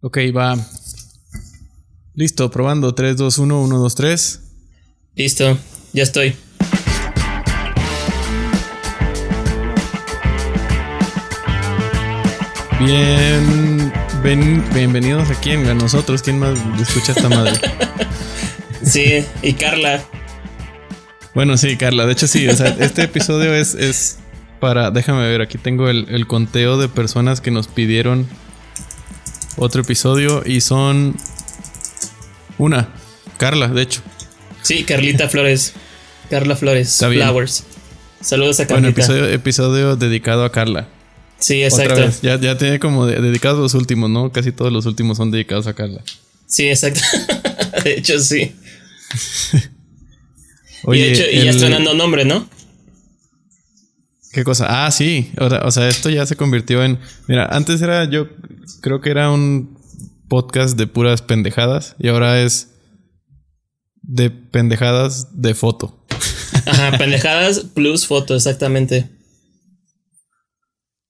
Ok, va. Listo, probando. 3, 2, 1, 1, 2, 3. Listo, ya estoy. Bien, ven- bienvenidos aquí a nosotros. ¿Quién más escucha esta madre? Sí, y Carla. Bueno, sí, Carla. De hecho, sí. O sea, este episodio es, es para. Déjame ver, aquí tengo el, el conteo de personas que nos pidieron otro episodio y son. Una. Carla, de hecho. Sí, Carlita Flores. Carla Flores. Flowers. Saludos a Bueno, Carlita. episodio, episodio dedicado a Carla. sí, exacto. Ya, ya tiene como de- dedicados los últimos, ¿no? Casi todos los últimos son dedicados a Carla. Sí, exacto. de hecho, sí. Oye, y de hecho, y ya el- estrenando nombre, ¿no? ¿Qué cosa? Ah, sí. O sea, esto ya se convirtió en. Mira, antes era yo. Creo que era un podcast de puras pendejadas. Y ahora es. De pendejadas de foto. Ajá, pendejadas plus foto, exactamente.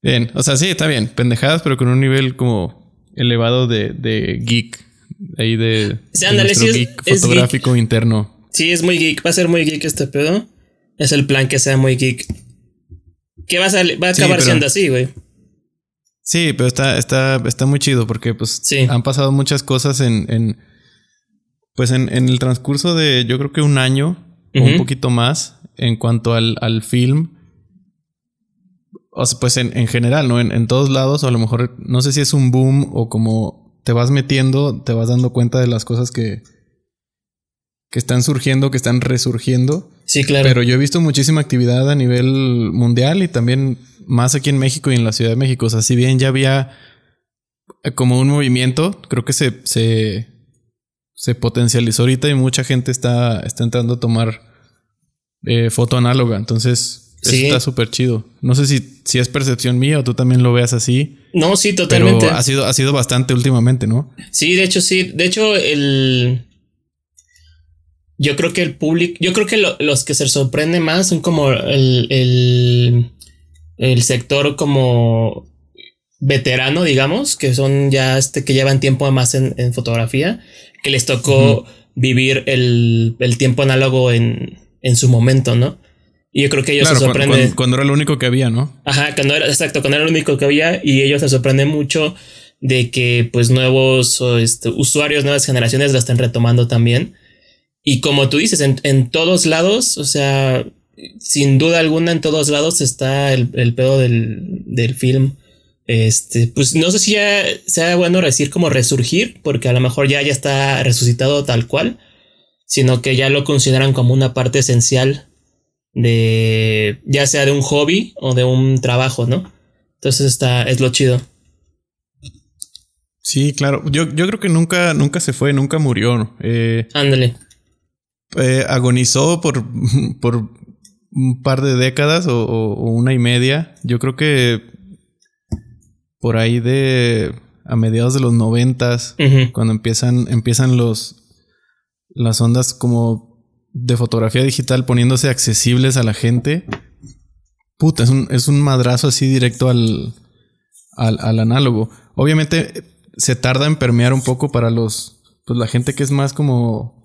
Bien. O sea, sí, está bien. Pendejadas, pero con un nivel como elevado de, de geek. Ahí de. Sí es- geek es fotográfico interno. Sí, es muy geek. Va a ser muy geek este pedo. Es el plan que sea muy geek. Que va a, va acabar siendo así, güey. Sí, pero está, está, está muy chido porque pues Sí. han pasado muchas cosas en, en pues en, en el transcurso de yo creo que un año o un poquito más en cuanto al, al film. O sea, pues en, en general, ¿no? En, en todos lados, o a lo mejor no sé si es un boom o como te vas metiendo, te vas dando cuenta de las cosas que, que están surgiendo, que están resurgiendo. Sí, claro. Pero yo he visto muchísima actividad a nivel mundial y también más aquí en México y en la Ciudad de México. O sea, si bien ya había eh, como un movimiento, creo que se, se, se potencializó ahorita y mucha gente está, está entrando a tomar eh, foto análoga. Entonces, eso está súper chido. No sé si, si es percepción mía o tú también lo veas así, no, sí, pero totalmente. ha sido, ha sido bastante últimamente, ¿no? Sí, de hecho, sí. De hecho, el. Yo creo que el público. Yo creo que lo- los que se sorprenden más son como el. el, el sector como veterano, digamos, que son ya este que llevan tiempo más en, en fotografía, que les tocó vivir el, el tiempo análogo en, en su momento, ¿no? Y yo creo que ellos Claro, se sorprenden. cuando, cuando era lo único que había, ¿no? Ajá, cuando era, exacto, cuando era lo único que había y ellos se sorprenden mucho de que pues nuevos este, usuarios, nuevas generaciones la están retomando también. Y como tú dices, en, en todos lados, o sea, sin duda alguna en todos lados está el, el pedo del, del film. Este, pues no sé si ya sea bueno decir como resurgir, porque a lo mejor ya, ya está resucitado tal cual, sino que ya lo consideran como una parte esencial de ya sea de un hobby o de un trabajo, ¿no? Entonces está, es lo chido. Sí, claro. Yo, yo creo que nunca, nunca se fue, nunca murió. Eh, Ándale. eh, agonizó por, por un par de décadas o, o- o una y media. Yo creo que por ahí de a mediados de los noventas, cuando empiezan, empiezan los las ondas como de fotografía digital poniéndose accesibles a la gente. Puta, es un, es un madrazo así directo al, al, al análogo. Obviamente se tarda en permear un poco para los, pues la gente que es más como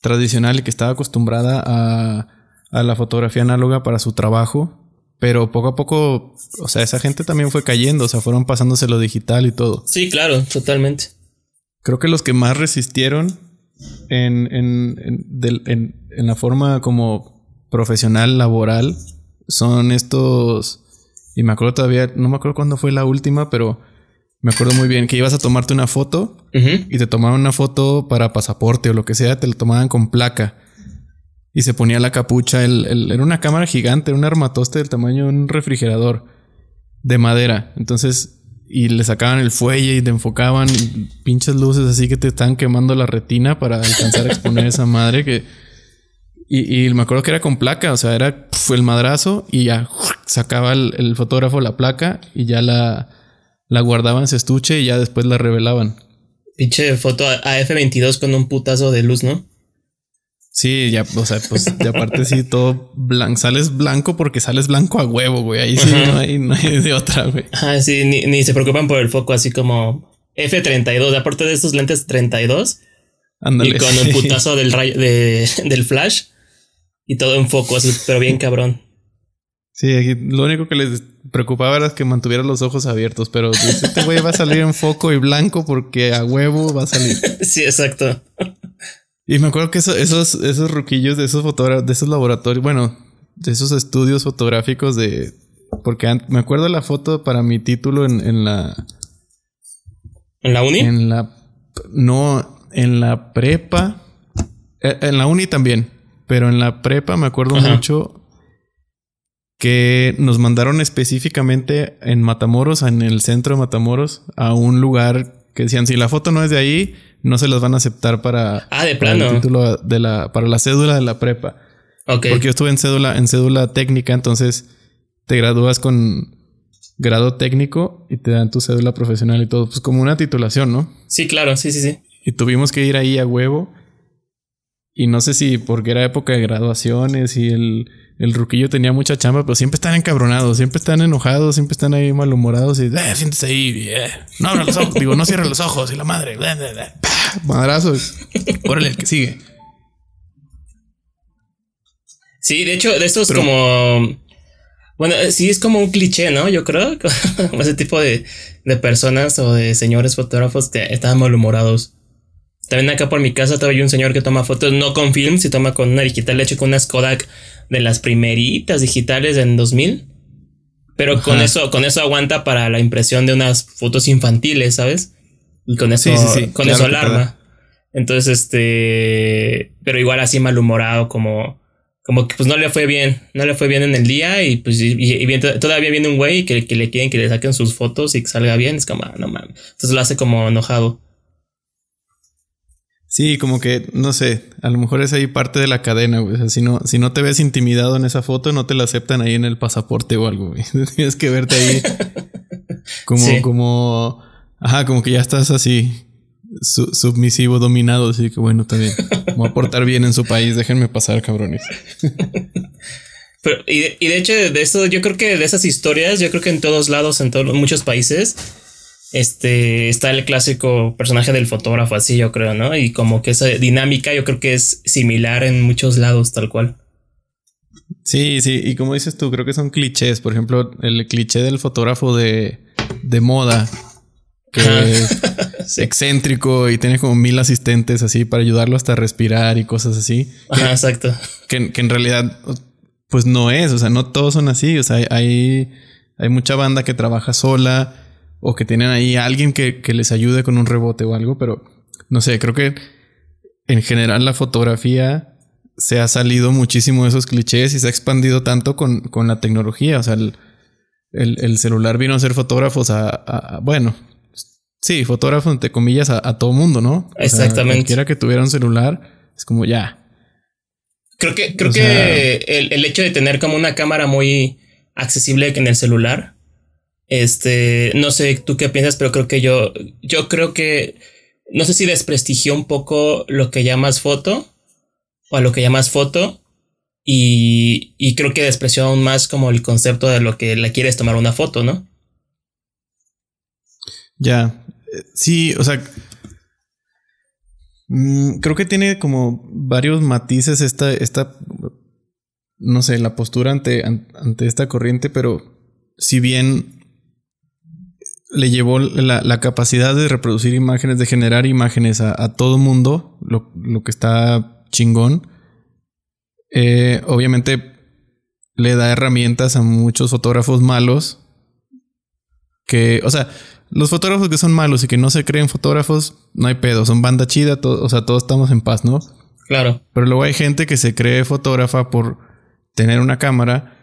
tradicional y que estaba acostumbrada a, a la fotografía análoga para su trabajo. Pero poco a poco, o sea, esa gente también fue cayendo, o sea, fueron pasándose lo digital y todo. Sí, claro, totalmente. Creo que los que más resistieron en, en, en, del- en- en la forma como profesional, laboral, son estos. Y me acuerdo todavía, no me acuerdo cuándo fue la última, pero me acuerdo muy bien que ibas a tomarte una foto y te tomaban una foto para pasaporte o lo que sea, te la tomaban con placa. Y se ponía la capucha, el, era una cámara gigante, era un armatoste del tamaño de un refrigerador de madera. Entonces, y le sacaban el fuelle y te enfocaban pinches luces así que te estaban quemando la retina para alcanzar a exponer esa madre que... Y, me acuerdo que era con placa, o sea, era el madrazo y ya sacaba el, el fotógrafo la placa y ya la, la guardaba en su estuche y ya después la revelaban. Pinche foto a a F22 con un putazo de luz, ¿no? Sí, ya, o sea, pues de aparte sí, todo blanco. Sales blanco porque sales blanco a huevo, güey. Ahí sí no hay, no hay de otra, güey. Ajá, sí, ni, ni se preocupan por el foco, así como F32, aparte de estos lentes 32. Y con un putazo del rayo de, del flash. Y todo en foco, así, pero bien cabrón. Sí, lo único que les preocupaba era que mantuviera los ojos abiertos, pero este güey va a salir en foco y blanco porque a huevo va a salir. sí, exacto. Y me acuerdo que esos, esos ruquillos de esos de esos laboratorios, bueno, de esos estudios fotográficos de. Porque me acuerdo la foto para mi título en, en la. ¿En la uni? En la. No, en la prepa. Eh, en la uni también. Pero en la prepa me acuerdo mucho que nos mandaron específicamente en Matamoros, en el centro de Matamoros, a un lugar que decían si la foto no es de ahí, no se las van a aceptar para, ah, de plano. Para el título de la, para la cédula de la prepa. Porque yo estuve en cédula, en cédula técnica, entonces te gradúas con grado técnico y te dan tu cédula profesional y todo, pues como una titulación, ¿no? Sí, claro, sí, sí, sí. Y tuvimos que ir ahí a huevo. Y no sé si porque era época de graduaciones y el, el ruquillo tenía mucha chamba, pero siempre están encabronados, siempre están enojados, siempre están ahí malhumorados y, eh, siéntese ahí, eh, no abra los ojos, digo, no cierre los ojos y la madre, madrazo, órale, el que sigue. Sí, de hecho, de esto es como. Bueno, sí es como un cliché, ¿no? Yo creo. Ese tipo de, de, personas o de señores fotógrafos que están malhumorados. También acá por mi casa todavía hay un señor que toma fotos no con film, si toma con una digital, de hecho con unas Kodak de las primeritas digitales en 2000. Pero con eso, con eso aguanta para la impresión de unas fotos infantiles, ¿sabes? Y con eso, con eso alarma. Entonces, este, pero igual así malhumorado, como, como que pues no le fue bien, no le fue bien en el día y pues y, todavía viene un güey que, que, le quieren que le saquen sus fotos y que salga bien, es como, ah, no mames. Entonces lo hace como enojado. Sí, como que, no sé, a lo mejor es ahí parte de la cadena, güey. O sea, si no, si no te ves intimidado en esa foto, no te la aceptan ahí en el pasaporte o algo, güey. Tienes que verte ahí como, como, ajá, como que ya estás así, submisivo, dominado. Así que bueno, también. Voy a portar bien en su país, déjenme pasar, cabrones. Pero, y, de, y de hecho, de eso, yo creo que de esas historias, yo creo que en todos lados, en todos, muchos países, este está el clásico personaje del fotógrafo, así yo creo, ¿no? Y como que esa dinámica yo creo que es similar en muchos lados, tal cual. Sí, sí, y como dices tú, creo que son clichés. Por ejemplo, el cliché del fotógrafo de, de moda, que es excéntrico y tiene como mil asistentes así para ayudarlo hasta respirar y cosas así. Ajá, exacto. Que, que, en realidad, pues no es, o sea, no todos son así, o sea, hay, hay mucha banda que trabaja sola o que tienen ahí a alguien que, les ayude con un rebote o algo, pero no sé, creo que en general la fotografía se ha salido muchísimo de esos clichés y se ha expandido tanto con, la tecnología. O sea, el, celular vino a ser fotógrafos a, bueno, sí, fotógrafos entre comillas a, todo mundo, ¿no? Exactamente. cualquiera que tuviera un celular es como ya. Creo que, creo que el, el hecho de tener como una cámara muy accesible en el celular este, no sé tú qué piensas, pero creo que yo, yo creo que, no sé si desprestigió un poco lo que llamas foto o a lo que llamas foto y, y creo que despreció aún más como el concepto de lo que le quieres tomar una foto, ¿no? Ya, sí, o sea, mm, creo que tiene como varios matices esta, esta, no sé, la postura ante, ante esta corriente, pero si bien le llevó la, capacidad de reproducir imágenes, de generar imágenes a, todo mundo, lo, que está chingón. Eh, obviamente le da herramientas a muchos fotógrafos malos. Que, o sea, los fotógrafos que son malos y que no se creen fotógrafos, no hay pedo, son banda chida, o sea, todos estamos en paz, ¿no? Claro. Pero luego hay gente que se cree fotógrafa por tener una cámara.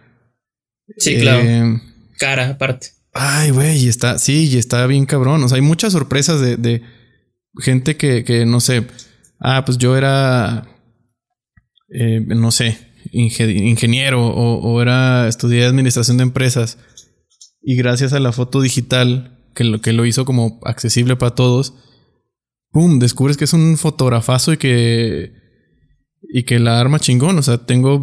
Sí, claro. Eh, Cara, aparte. Ay, güey, está, sí, y está bien cabrón. O sea, hay muchas sorpresas de, gente que, que, no sé, ah, pues yo era, eh, no sé, ingeniero o, o, era, estudié administración de empresas y gracias a la foto digital, que lo, que lo hizo como accesible para todos, ¡pum! Descubres que es un fotografazo y que, y que la arma chingón. O sea, tengo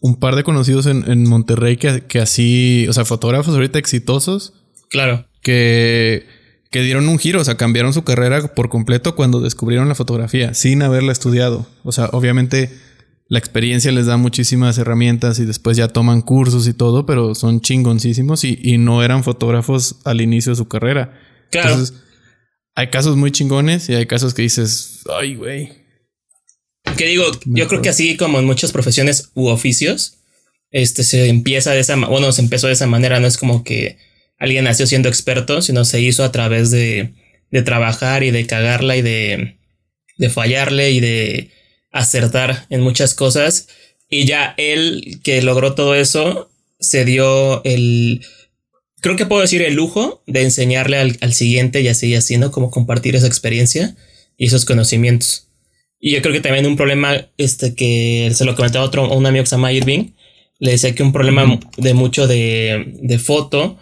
un par de conocidos en, Monterrey que, que, así, o sea, fotógrafos ahorita exitosos. Claro. Que, que dieron un giro, o sea, cambiaron su carrera por completo cuando descubrieron la fotografía, sin haberla estudiado. O sea, obviamente la experiencia les da muchísimas herramientas y después ya toman cursos y todo, pero son chingoncísimos y, no eran fotógrafos al inicio de su carrera. Claro. Entonces, hay casos muy chingones y hay casos que dices, ay, güey. Que digo, yo creo que así como en muchas profesiones u oficios, este se empieza de esa, bueno, se empezó de esa manera, no es como que alguien nació siendo experto, sino se hizo a través de, de trabajar y de cagarla y de, de fallarle y de acertar en muchas cosas. Y ya él que logró todo eso, se dio el, creo que puedo decir el lujo de enseñarle al, siguiente y así haciendo como compartir esa experiencia y esos conocimientos. Y yo creo que también un problema, este, que se lo comentaba otro, un amigo que se llama Irving, le decía que un problema de mucho de, de foto,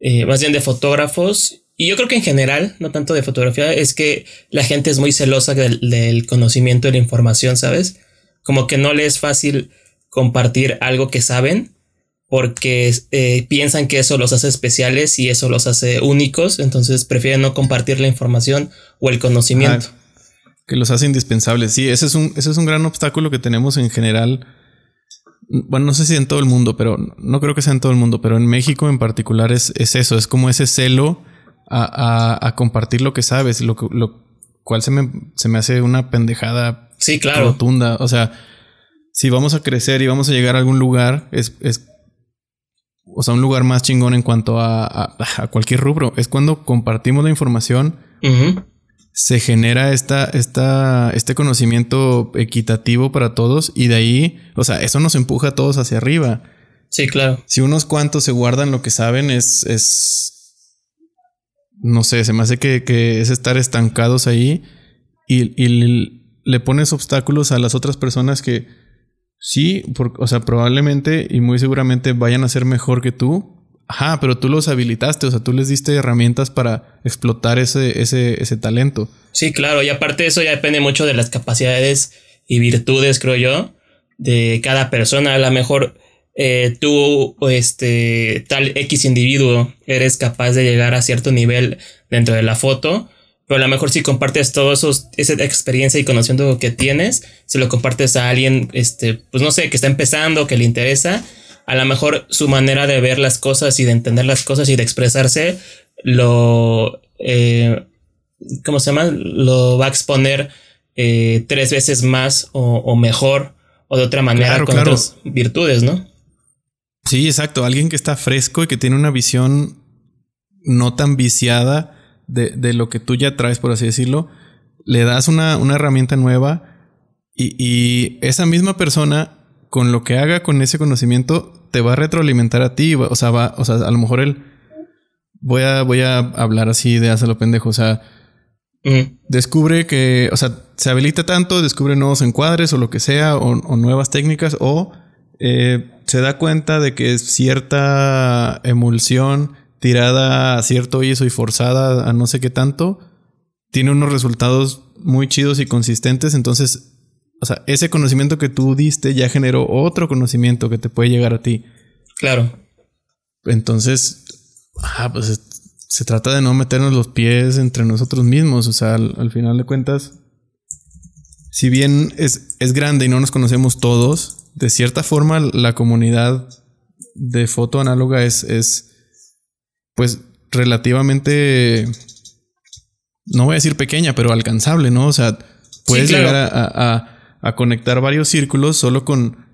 eh, más bien de fotógrafos, y yo creo que en general, no tanto de fotografía, es que la gente es muy celosa del, conocimiento y la información, ¿sabes? Como que no le es fácil compartir algo que saben porque eh, piensan que eso los hace especiales y eso los hace únicos, entonces prefieren no compartir la información o el conocimiento. Que los hace indispensables. Sí, ese es, un, ese es un gran obstáculo que tenemos en general. Bueno, no sé si en todo el mundo, pero no creo que sea en todo el mundo, pero en México en particular es, es eso, es como ese celo a, compartir lo que sabes, lo, lo cual se me, se me hace una pendejada sí, claro. rotunda. O sea, si vamos a crecer y vamos a llegar a algún lugar, es, es o sea, un lugar más chingón en cuanto a, a, cualquier rubro. Es cuando compartimos la información, se genera esta, esta, este conocimiento equitativo para todos y de ahí, o sea, eso nos empuja a todos hacia arriba. Sí, claro. Si unos cuantos se guardan lo que saben, es, es no sé, se me hace que, es estar estancados ahí y, le pones obstáculos a las otras personas que sí, o sea, probablemente y muy seguramente vayan a ser mejor que tú. Ajá, pero tú los habilitaste, o sea, tú les diste herramientas para explotar ese, ese, ese talento. Sí, claro, y aparte eso ya depende mucho de las capacidades y virtudes, creo yo, de cada persona. A lo mejor eh, tú, este, tal X individuo, eres capaz de llegar a cierto nivel dentro de la foto, pero a lo mejor si compartes todo eso, esa experiencia y conociendo que tienes, si lo compartes a alguien, este, pues no sé, que está empezando, que le interesa, a lo mejor su manera de ver las cosas y de entender las cosas y de expresarse, lo, eh, ¿cómo se llama? Lo va a exponer eh, tres veces más o, mejor o de otra manera con otras virtudes, ¿no? Sí, exacto. Alguien que está fresco y que tiene una visión no tan viciada de, lo que tú ya traes, por así decirlo, le das una, herramienta nueva y, esa misma persona, con lo que haga con ese conocimiento, te va a retroalimentar a ti. O sea, va, o sea, a lo mejor él. Voy a, voy a hablar así de lo pendejo. O sea, descubre que, o sea, se habilita tanto, descubre nuevos encuadres o lo que sea, o nuevas técnicas, o eh, se da cuenta de que cierta emulsión tirada a cierto ISO y forzada a no sé qué tanto, tiene unos resultados muy chidos y consistentes. Entonces, o sea, ese conocimiento que tú diste ya generó otro conocimiento que te puede llegar a ti. Claro. Entonces, ah, pues se trata de no meternos los pies entre nosotros mismos. O sea, al, final de cuentas, si bien es, es grande y no nos conocemos todos, de cierta forma la comunidad de foto análoga es, es pues relativamente, no voy a decir pequeña, pero alcanzable, ¿no? O sea, puedes llegar a, a, conectar varios círculos solo con,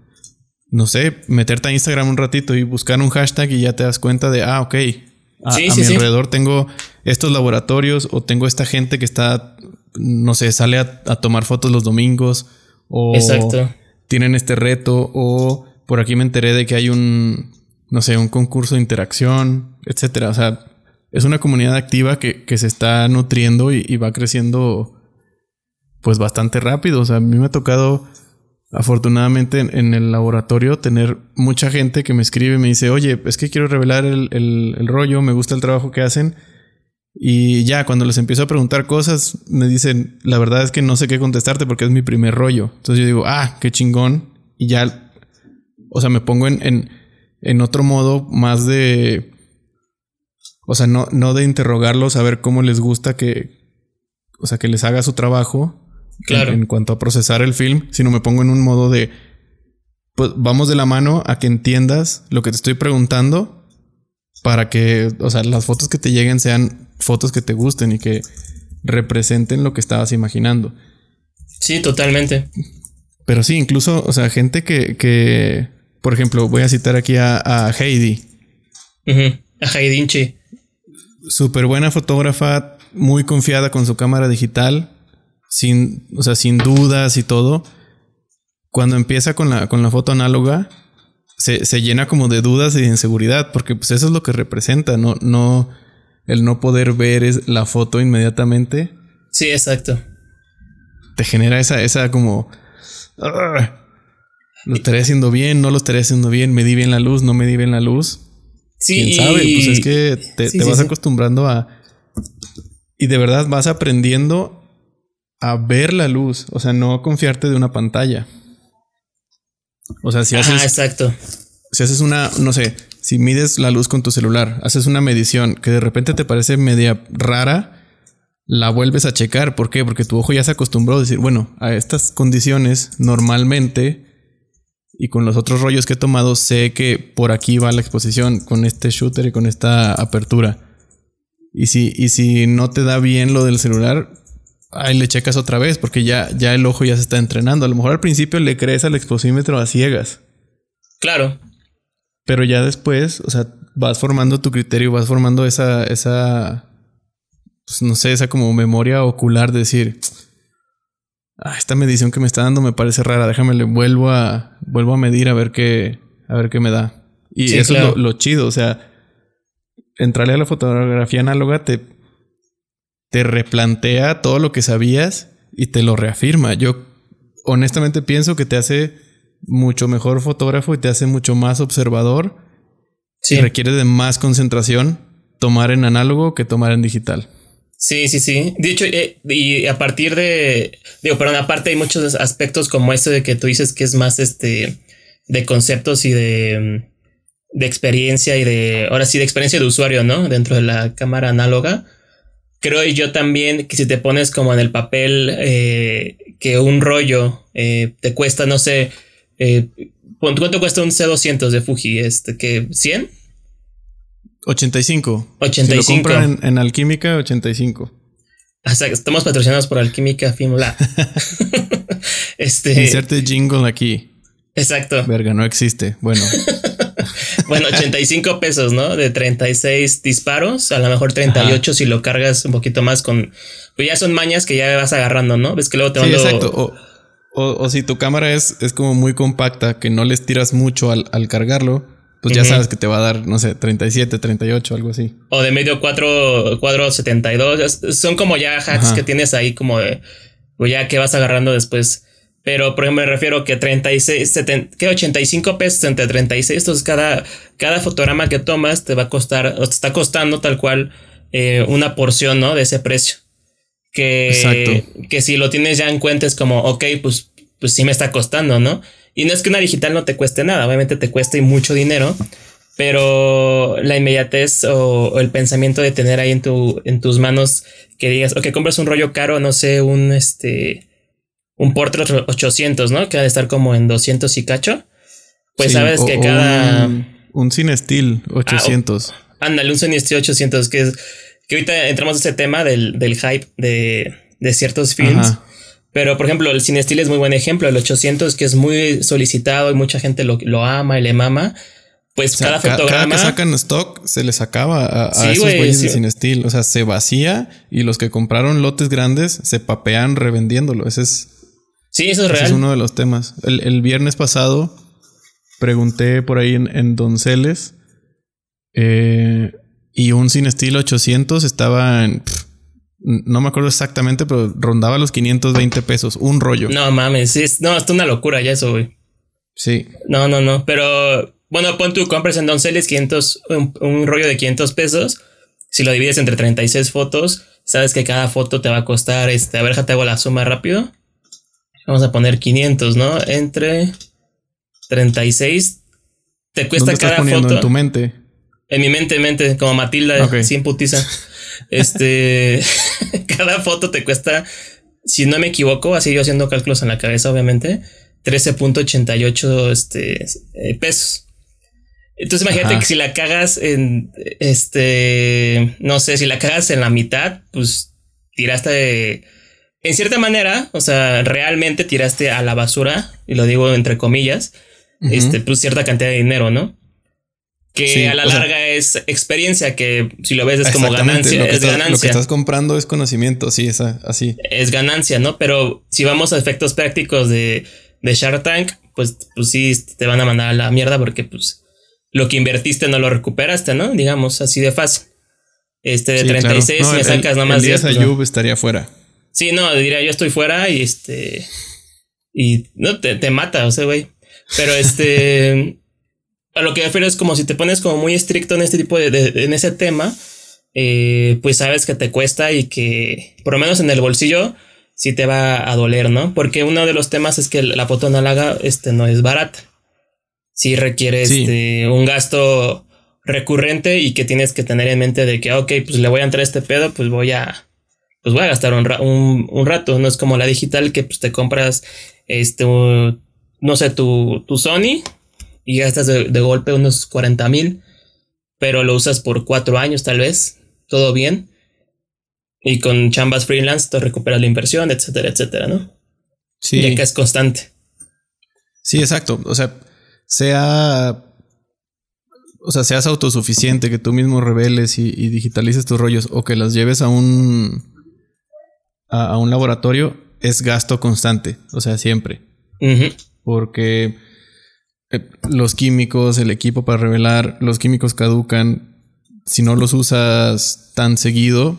no sé, meterte a Instagram un ratito y buscar un hashtag y ya te das cuenta de, ah, ok, a, mi alrededor tengo estos laboratorios o tengo esta gente que está, no sé, sale a, a tomar fotos los domingos o... Exacto tienen este reto o por aquí me enteré de que hay un, no sé, un concurso de interacción, etcétera. O sea, es una comunidad activa que, se está nutriendo y, va creciendo pues bastante rápido. O sea, a mí me ha tocado afortunadamente en, el laboratorio tener mucha gente que me escribe y me dice, oye, es que quiero revelar el, el rollo, me gusta el trabajo que hacen y ya, cuando les empiezo a preguntar cosas, me dicen, la verdad es que no sé qué contestarte porque es mi primer rollo. Entonces yo digo, ah, qué chingón. Y ya, o sea, me pongo en, en, otro modo más de, O sea, no, no de interrogarlos a ver cómo les gusta que, o sea, que les haga su trabajo. Claro. En, cuanto a procesar el film, sino me pongo en un modo de, pues vamos de la mano a que entiendas lo que te estoy preguntando para que, o sea, las fotos que te lleguen sean fotos que te gusten y que representen lo que estabas imaginando. Sí, totalmente. Pero sí, incluso, o sea, gente que, que por ejemplo, voy a citar aquí a, a Heidi. A Heidi Súper buena fotógrafa, muy confiada con su cámara digital, sin, o sea, sin dudas y todo. Cuando empieza con la, con la foto análoga, se, se llena como de dudas y de inseguridad, porque pues eso es lo que representa, no, no, el no poder ver es la foto inmediatamente. Sí, exacto. Te genera esa, esa como. lo estaré haciendo bien, no lo estaré haciendo bien, me di bien la luz, no me di bien la luz. Sí. ¿Quién sabe? Pues es que te, vas acostumbrando a. Y de verdad vas aprendiendo a ver la luz. O sea, no confiarte de una pantalla. O sea, si haces. exacto. Si haces una, no sé, si mides la luz con tu celular, haces una medición que de repente te parece media rara, la vuelves a checar. ¿Por qué? Porque tu ojo ya se acostumbró a decir, bueno, a estas condiciones normalmente y con los otros rollos que he tomado sé que por aquí va la exposición con este shooter y con esta apertura. Y si, y si no te da bien lo del celular, ahí le checas otra vez porque ya, ya el ojo ya se está entrenando. A lo mejor al principio le crees al exposímetro a ciegas. Claro. Pero ya después, o sea, vas formando tu criterio, vas formando esa, esa, pues no sé, esa como memoria ocular de decir, ah, esta medición que me está dando me parece rara, déjame le vuelvo a, vuelvo a medir a ver qué, a ver qué me da. Y eso es lo, chido, o sea, entrarle a la fotografía análoga te, te replantea todo lo que sabías y te lo reafirma. Yo honestamente pienso que te hace mucho mejor fotógrafo y te hace mucho más observador. Sí. Requiere de más concentración tomar en análogo que tomar en digital. Sí, sí, sí. De hecho, eh, y a partir de, digo, perdón, aparte hay muchos aspectos como este de que tú dices que es más este de conceptos y de, de experiencia y de, ahora sí, de experiencia de usuario, ¿no? Dentro de la cámara análoga. Creo yo también que si te pones como en el papel eh, que un rollo eh, te cuesta, no sé, eh, ¿Cuánto cuesta un C200 de Fuji? Este, que ¿100? 85. 85. Si lo compran en, Alquímica, 85. O sea, estamos patrocinados por Alquímica Fimla. este. Inserte jingle aquí. Exacto. Verga, no existe. Bueno. bueno, 85 pesos, ¿no? De 36 disparos, a lo mejor 38 si lo cargas un poquito más con. Pues ya son mañas que ya vas agarrando, ¿no? Ves que luego te mando. Sí, exacto. O, si tu cámara es, es como muy compacta, que no les tiras mucho al, cargarlo, pues ya sabes que te va a dar, no sé, 37, 38, algo así. O de medio 4, cuadro 72. Son como ya hacks que tienes ahí como de, o pues ya que vas agarrando después. Pero, por ejemplo, me refiero que 36, 70, que 85 pesos entre 36. Entonces, cada, cada fotograma que tomas te va a costar, o te está costando tal cual eh, una porción, ¿no? De ese precio que, que si lo tienes ya en cuenta es como, ok, pues, pues sí me está costando, ¿no? Y no es que una digital no te cueste nada, obviamente te cuesta mucho dinero, pero la inmediatez o, el pensamiento de tener ahí en, tu, en tus manos que digas, ok, compras un rollo caro, no sé, un, este, un Portrait 800, ¿no? Que va a estar como en 200 y cacho. Pues sabes que cada... Un, un Cine Steel 800. Ah, ándale, un Cine Steel 800 que es que ahorita entramos a ese tema del, del hype de, de ciertos films. Pero, por ejemplo, el Cine Steel es muy buen ejemplo. El 800, que es muy solicitado y mucha gente lo, lo ama y le mama. Pues cada fotograma. Cada que sacan stock se les acaba a, esos güeyes de Cine Steel. O sea, se vacía y los que compraron lotes grandes se papean revendiéndolo. Ese es. Sí, eso es real. es uno de los temas. El, el, viernes pasado pregunté por ahí en, en Donceles. Eh, y un Cine Estilo 800 estaba en... no me acuerdo exactamente, pero rondaba los 520 pesos. Un rollo. No mames, es, no, es una locura ya eso, güey. Sí. No, no, no. Pero bueno, pon tu compras en Donceles 500, un, rollo de 500 pesos. Si lo divides entre 36 fotos, sabes que cada foto te va a costar, este, a ver, te hago la suma rápido. Vamos a poner 500, ¿no? Entre 36 te cuesta cada foto. en tu mente? En mi mente, mente, como Matilda, sin putiza. Este, cada foto te cuesta, si no me equivoco, así yo haciendo cálculos en la cabeza, obviamente, 13.88 este, eh, pesos. Entonces imagínate que si la cagas en, este, no sé, si la cagas en la mitad, pues tiraste de, en cierta manera, o sea, realmente tiraste a la basura, y lo digo entre comillas, este, pues cierta cantidad de dinero, ¿no? Que a la larga es experiencia, que si lo ves es como ganancia. es ganancia. Lo que estás comprando es conocimiento, sí, es así. Es ganancia, ¿no? Pero si vamos a efectos prácticos de, de Shark Tank, pues, pues sí te van a mandar a la mierda porque pues lo que invertiste no lo recuperaste, ¿no? Digamos, así de fácil. Este de 36 me sacas nomás el 10. Pues, estaría fuera. Sí, no, diría yo estoy fuera y este. Y no te, te mata, o sea, güey. Pero este. a lo que me refiero es como si te pones como muy estricto en este tipo de. en ese tema. Eh, pues sabes que te cuesta y que por lo menos en el bolsillo sí te va a doler, ¿no? Porque uno de los temas es que la foto análoga este, no es barata sí requiere Este, un gasto recurrente y que tienes que tener en mente de que, ok, pues le voy a entrar este pedo, pues voy a, pues voy a gastar un, un, rato. No es como la digital que pues te compras, este, no sé, tu, tu Sony y gastas de, de golpe unos 40 mil, pero lo usas por cuatro años tal vez, todo bien. Y con chambas freelance te recuperas la inversión, etcétera, etcétera, ¿no? Sí. Ya que es constante. Sí, exacto. O sea, sea, o sea, seas autosuficiente, que tú mismo reveles y, digitalices tus rollos o que las lleves a un, a, un laboratorio, es gasto constante, o sea, siempre. Porque eh, los químicos, el equipo para revelar, los químicos caducan. Si no los usas tan seguido,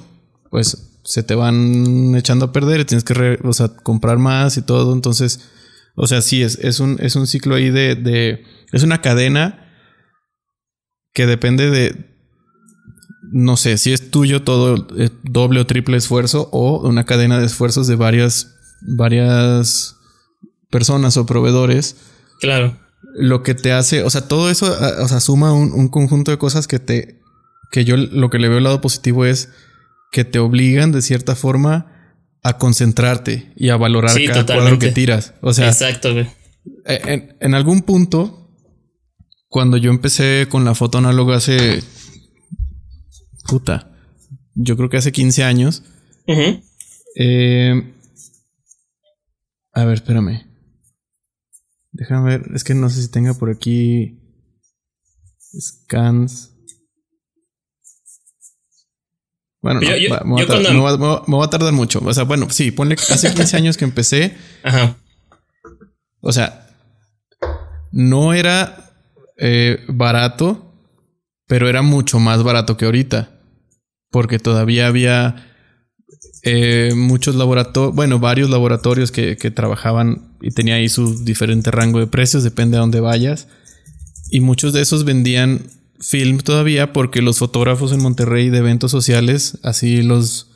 pues se te van echando a perder tienes que comprar más y todo. Entonces, o sea, sí, es, es, un, es un ciclo ahí de, de, Es una cadena que depende de. No sé si es tuyo todo eh, doble o triple esfuerzo o una cadena de esfuerzos de varias, varias personas o proveedores. Claro. Lo que te hace, o sea, todo eso, o sea, suma un, un conjunto de cosas que te, que yo lo que le veo el lado positivo es que te obligan de cierta forma a concentrarte y a valorar cada cuadro que tiras. O sea, exacto, güey. E, en, algún punto, cuando yo empecé con la foto análoga hace. Puta. Yo creo que hace 15 años. eh, a ver, espérame. Déjame ver. Es que no sé si tenga por aquí. Scans. Bueno, no, me, voy a tardar mucho. O sea, bueno, sí, ponle hace 15 años que empecé. Ajá. O sea, no era eh, barato, pero era mucho más barato que ahorita. Porque todavía había eh, muchos laboratorios, bueno, varios laboratorios que, que trabajaban y tenía ahí su diferente rango de precios, depende a dónde vayas. Y muchos de esos vendían film todavía porque los fotógrafos en Monterrey de eventos sociales, así los,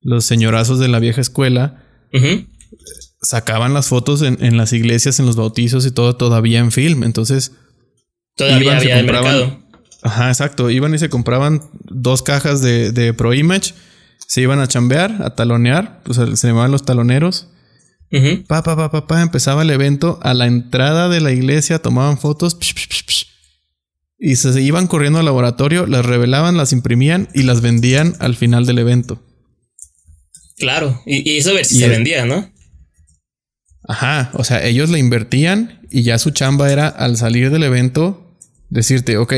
los señorazos de la vieja escuela, sacaban las fotos en, las iglesias, en los bautizos y todo todavía en film. Entonces, todavía había mercado. Ajá, exacto. Iban y se compraban dos cajas de, de Pro Image, se iban a chambear, a talonear, pues se llamaban los taloneros. Pa, pa, pa, pa, pa, empezaba el evento. A la entrada de la iglesia tomaban fotos y se iban corriendo al laboratorio, las revelaban, las imprimían y las vendían al final del evento. Claro, y, eso ver si se vendía, ¿no? Ajá, o sea, ellos le invertían y ya su chamba era al salir del evento decirte, ok,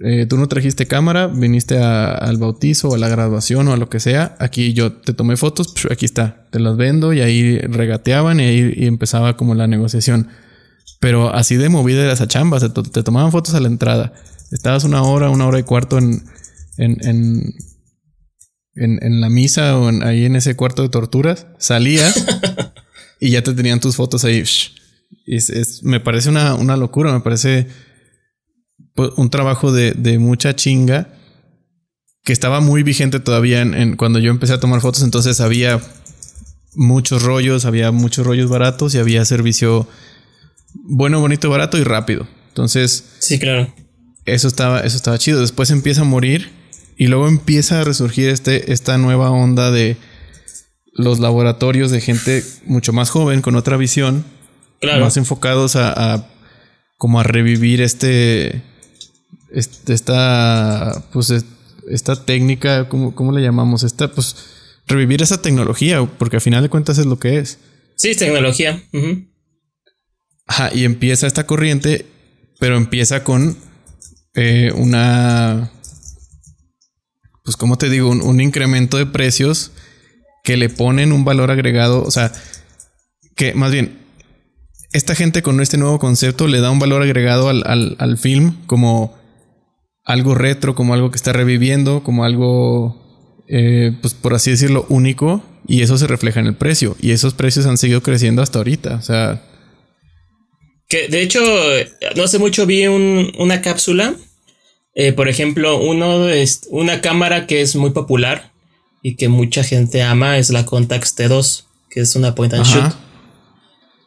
eh, tú no trajiste cámara, viniste al bautizo o a la graduación o a lo que sea, aquí yo te tomé fotos, aquí está, te las vendo y ahí regateaban y ahí y empezaba como la negociación. Pero así de movida era esa chamba. te tomaban fotos a la entrada. Estabas una hora, una hora y cuarto en, en, en, la misa o ahí en ese cuarto de torturas. Salías y ya te tenían tus fotos ahí. me parece una, locura. Me parece un trabajo de, mucha chinga que estaba muy vigente todavía en, cuando yo empecé a tomar fotos. Entonces había muchos rollos, había muchos rollos baratos y había servicio bueno, bonito, barato y rápido. Entonces. Sí, claro. eso estaba, eso estaba chido. Después empieza a morir y luego empieza a resurgir este, esta nueva onda de los laboratorios de gente mucho más joven, con otra visión, más enfocados a, como a revivir este, esta, pues esta técnica, ¿cómo, ¿cómo, le llamamos? Esta, pues, revivir esa tecnología, porque al final de cuentas es lo que es. Sí, tecnología. Ajá, y empieza esta corriente, pero empieza con eh, una, pues, ¿cómo te digo? Un, incremento de precios que le ponen un valor agregado, o sea, que más bien, esta gente con este nuevo concepto le da un valor agregado al, al, al film como algo retro, como algo que está reviviendo, como algo, eh, pues por así decirlo, único, y eso se refleja en el precio, y esos precios han seguido creciendo hasta ahorita, o sea... Que de hecho, no hace mucho vi una cápsula, eh, por ejemplo, uno es una cámara que es muy popular y que mucha gente ama es la Contax T2, que es una point and shoot.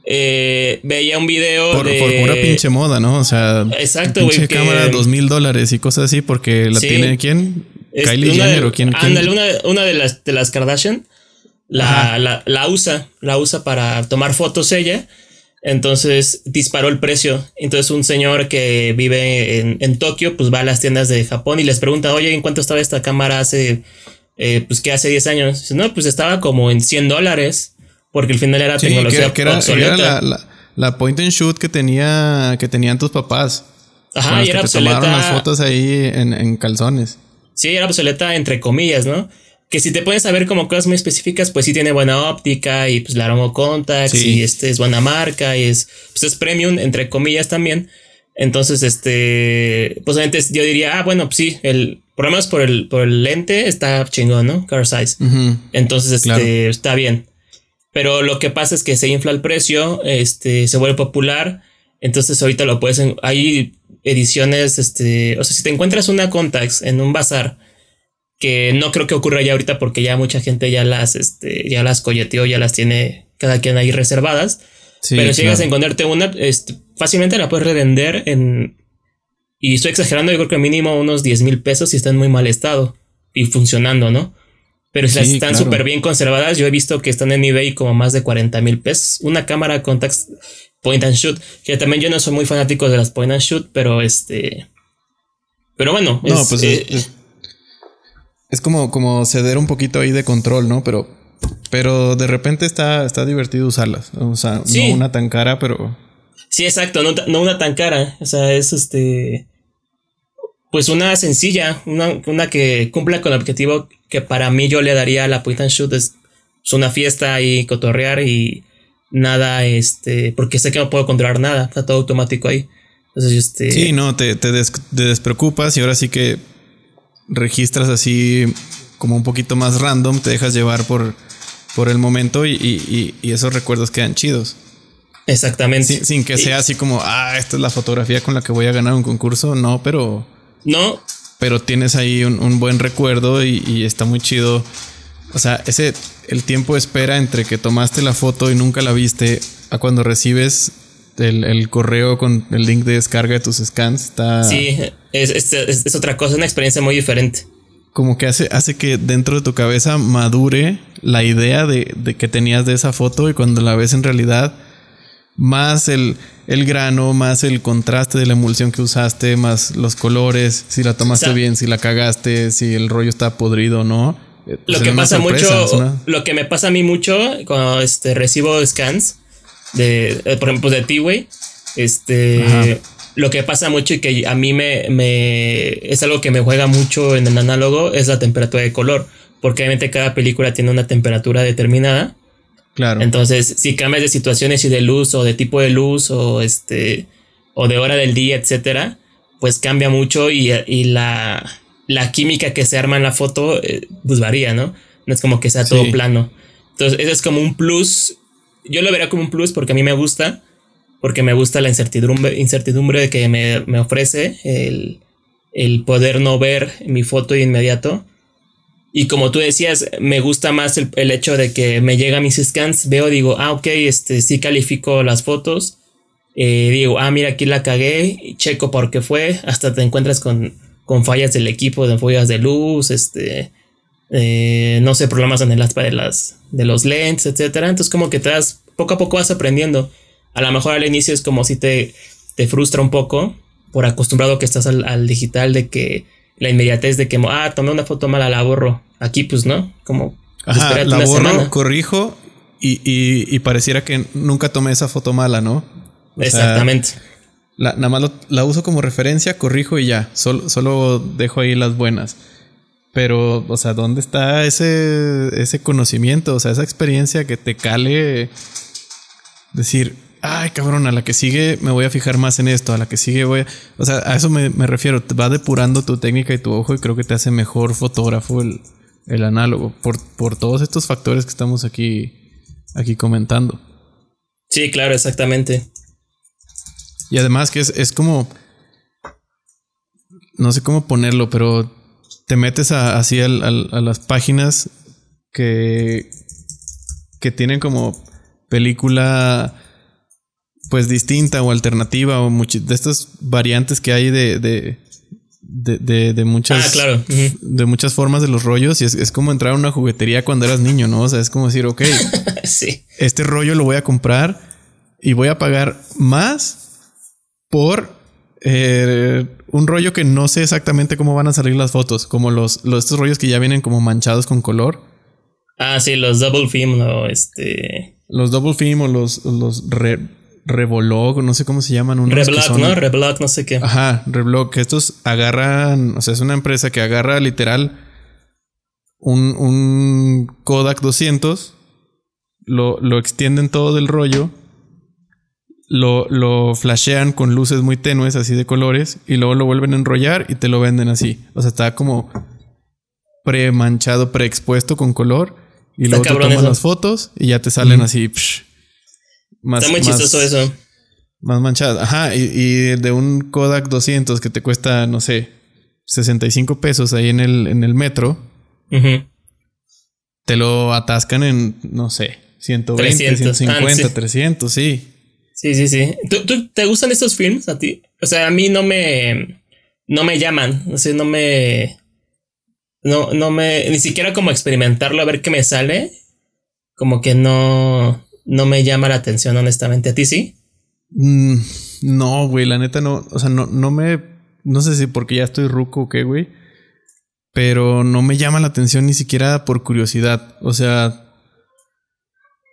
Eh, veía un video por, de... por pura pinche moda, ¿no? O sea, exacto, pinche cámara dos mil dólares y cosas así porque la tiene quién? Kylie Jenner o quién, una, de las de las Kardashian la, la, la, usa, la usa para tomar fotos ella. Entonces disparó el precio. Entonces un señor que vive en, en, Tokio, pues va a las tiendas de Japón y les pregunta, oye, ¿en cuánto estaba esta cámara hace, eh, pues que hace 10 años? Dice, no, pues estaba como en 100 dólares porque al final era tecnología que, era, la, la, point and shoot que tenía que tenían tus papás. Ajá, y era que obsoleta. Tomaron las fotos ahí en, en, calzones. Sí, era obsoleta entre comillas, ¿no? Que si te pones a ver como cosas muy específicas, pues sí tiene buena óptica y pues la Aromo Contax y este es buena marca y es, pues es premium entre comillas también. Entonces, este, pues antes yo diría, ah, bueno, pues sí, el, por lo menos por el, por el lente está chingón, ¿no? Car size. Entonces, este, está bien. Pero lo que pasa es que se infla el precio, este, se vuelve popular. Entonces ahorita lo puedes, hay ediciones, este, o sea, si te encuentras una Contax en un bazar, que no creo que ocurra ya ahorita porque ya mucha gente ya las, este, ya las coyeteó, ya las tiene cada quien ahí reservadas. pero si llegas a encontrarte una, este, fácilmente la puedes revender en, y estoy exagerando, yo creo que mínimo unos 10 mil pesos si está en muy mal estado y funcionando, ¿no? Pero si están súper bien conservadas, yo he visto que están en eBay como más de 40 mil pesos. Una cámara Contax Point and Shoot, que también yo no soy muy fanático de las Point and Shoot, pero este... Pero bueno, no, es, pues eh, es, como, como ceder un poquito ahí de control, ¿no? Pero, pero de repente está, está divertido usarlas. O sea, no una tan cara, pero... Sí, exacto, no, no una tan cara. O sea, es este pues una sencilla, una, una, que cumpla con el objetivo que para mí yo le daría a la point and shoot es, una fiesta y cotorrear y nada, este, porque sé que no puedo controlar nada, está todo automático ahí. Entonces, este... Sí, no, te, te, despreocupas y ahora sí que registras así como un poquito más random, te dejas llevar por, por el momento y, esos recuerdos quedan chidos. Exactamente. Sin, que sea así como, ah, esta es la fotografía con la que voy a ganar un concurso, no, pero no. Pero tienes ahí un, buen recuerdo y, está muy chido. O sea, ese, el tiempo de espera entre que tomaste la foto y nunca la viste a cuando recibes el, correo con el link de descarga de tus scans está. Sí, es, otra cosa, una experiencia muy diferente. Como que hace, hace que dentro de tu cabeza madure la idea de, de que tenías de esa foto y cuando la ves en realidad, más el, el grano, más el contraste de la emulsión que usaste, más los colores, si la tomaste bien, si la cagaste, si el rollo está podrido o no. Eh, lo que pasa mucho, lo que me pasa a mí mucho cuando este, recibo scans de, eh, por ejemplo, de T-Way, este, lo que pasa mucho y que a mí me, me, es algo que me juega mucho en el análogo es la temperatura de color, porque obviamente cada película tiene una temperatura determinada Claro. Entonces, si cambias de situaciones y de luz o de tipo de luz o este o de hora del día, etcétera, pues cambia mucho y, la, la, química que se arma en la foto eh, pues varía, ¿no? No es como que sea todo plano. Entonces, eso es como un plus. Yo lo vería como un plus porque a mí me gusta, porque me gusta la incertidumbre, incertidumbre que me, me ofrece el, el poder no ver mi foto de inmediato y como tú decías, me gusta más el, hecho de que me llega mis scans, veo, digo, ah, ok, este, sí califico las fotos, eh, digo, ah, mira, aquí la cagué, checo por qué fue, hasta te encuentras con, con fallas del equipo, de fallas de luz, este, eh, no sé, problemas en el aspa de, las, de los lentes, etcétera. Entonces, como que te das, poco a poco vas aprendiendo. A lo mejor al inicio es como si te, te frustra un poco por acostumbrado que estás al, digital, de que la inmediatez de que, ah, tomé una foto mala, la borro. Aquí, pues no, como. Ajá, la borro, corrijo y, pareciera que nunca tomé esa foto mala, ¿no? Exactamente. nada más la uso como referencia, corrijo y ya. Solo, solo dejo ahí las buenas. Pero, o sea, ¿dónde está ese, ese conocimiento? O sea, esa experiencia que te cale. Decir, ay, cabrón, a la que sigue me voy a fijar más en esto, a la que sigue voy a... O sea, a eso me, refiero. Te va depurando tu técnica y tu ojo y creo que te hace mejor fotógrafo el, el análogo por, por todos estos factores que estamos aquí, aquí comentando. Sí, claro, exactamente. Y además que es, como. No sé cómo ponerlo, pero te metes así a las páginas que. que tienen como película pues distinta o alternativa o de estas variantes que hay de, de, de, muchas ah, claro. de muchas formas de los rollos y es, como entrar a una juguetería cuando eras niño, ¿no? O sea, es como decir, ok, sí. este rollo lo voy a comprar y voy a pagar más por eh, un rollo que no sé exactamente cómo van a salir las fotos, como los, los estos rollos que ya vienen como manchados con color. Ah, sí, los double film o este. Los double film o los, los Revolog, no sé cómo se llaman. Reblock, ¿no? Reblock, no sé qué. Ajá, Reblock. Que estos agarran, o sea, es una empresa que agarra literal un, un Kodak 200, lo, lo extienden todo del rollo lo, lo flashean con luces muy tenues, así de colores, y luego lo vuelven a enrollar y te lo venden así. O sea, está como pre-manchado, pre-expuesto con color, y luego te toman las fotos y ya te salen así. Más, está muy chistoso eso. Más manchado. Ajá, y, de un Kodak 200 que te cuesta, no sé, 65 pesos ahí en el, en el metro, te lo atascan en, no sé, 120, 150, 300, sí. Sí, sí, sí. ¿Tú, te gustan estos films a ti? O sea, a mí no me. No me llaman. O sea, no me. No, no me. Ni siquiera como experimentarlo a ver qué me sale. Como que no. No me llama la atención, honestamente. ¿A ti sí? Mm, no, güey, la neta no. O sea, no, no me. No sé si porque ya estoy ruco o qué, güey. Pero no me llama la atención ni siquiera por curiosidad. O sea.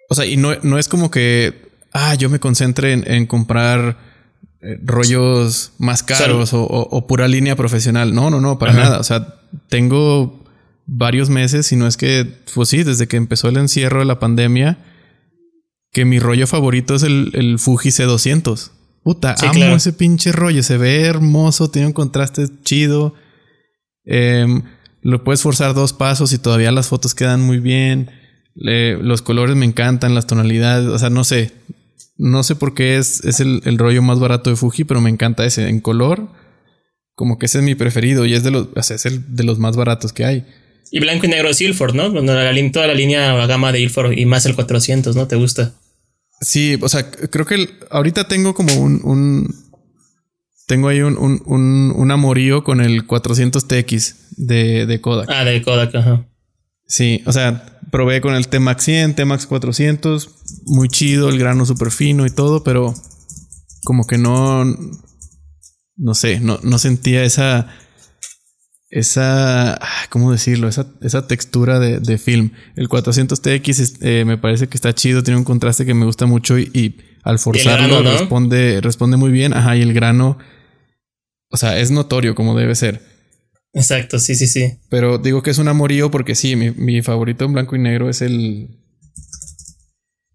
O sea, y no, no es como que ah, yo me concentre en, comprar eh, rollos más caros o, pura línea profesional. No, no, no, para nada. O sea, tengo varios meses, y no es que, pues sí, desde que empezó el encierro de la pandemia, que mi rollo favorito es el, el Fuji C200. Puta, amo ese pinche rollo. Se ve hermoso, tiene un contraste chido. Em, lo puedes forzar dos pasos y todavía las fotos quedan muy bien. los colores me encantan, las tonalidades. O sea, no sé. No sé por qué es, es el, rollo más barato de Fuji, pero me encanta ese. En color, como que ese es mi preferido y es de los, o sea, es el de los más baratos que hay. Y blanco y negro es Ilford, ¿no? La, toda la línea, la gama de Ilford y más el 400, ¿no? ¿Te gusta? Sí, o sea, creo que ahorita tengo como un, un tengo ahí un, un, un, un, amorío con el 400TX de, de Kodak. Ah, de Kodak, ajá. Sí, o sea, probé con el T-Max 100, T-Max 400, muy chido, el grano súper fino y todo, pero como que no, no sé, no, no sentía esa, esa, ¿cómo decirlo? Esa, esa textura de, film. El 400TX eh, me parece que está chido, tiene un contraste que me gusta mucho y, al forzarlo responde, responde muy bien. Ajá, y el grano, o sea, es notorio como debe ser. Exacto, sí, sí, sí. Pero digo que es un amorío porque sí, mi, favorito en blanco y negro es el.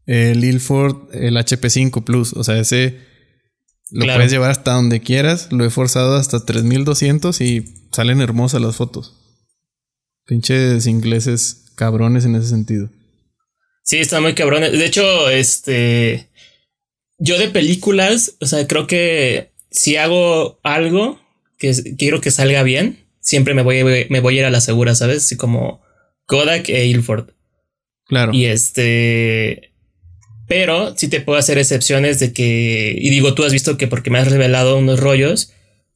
El Ilford, el HP5 Plus. O sea, ese lo puedes llevar hasta donde quieras. Lo he forzado hasta 3200 y salen hermosas las fotos. Pinches ingleses cabrones en ese sentido. Sí, están muy cabrones. De hecho, este. Yo de películas, o sea, creo que si hago algo que quiero que salga bien, siempre me voy, me voy a ir a la segura, ¿sabes? Así como Kodak e Ilford. Claro. Y este. Pero sí te puedo hacer excepciones de que, y digo, tú has visto que porque me has revelado unos rollos,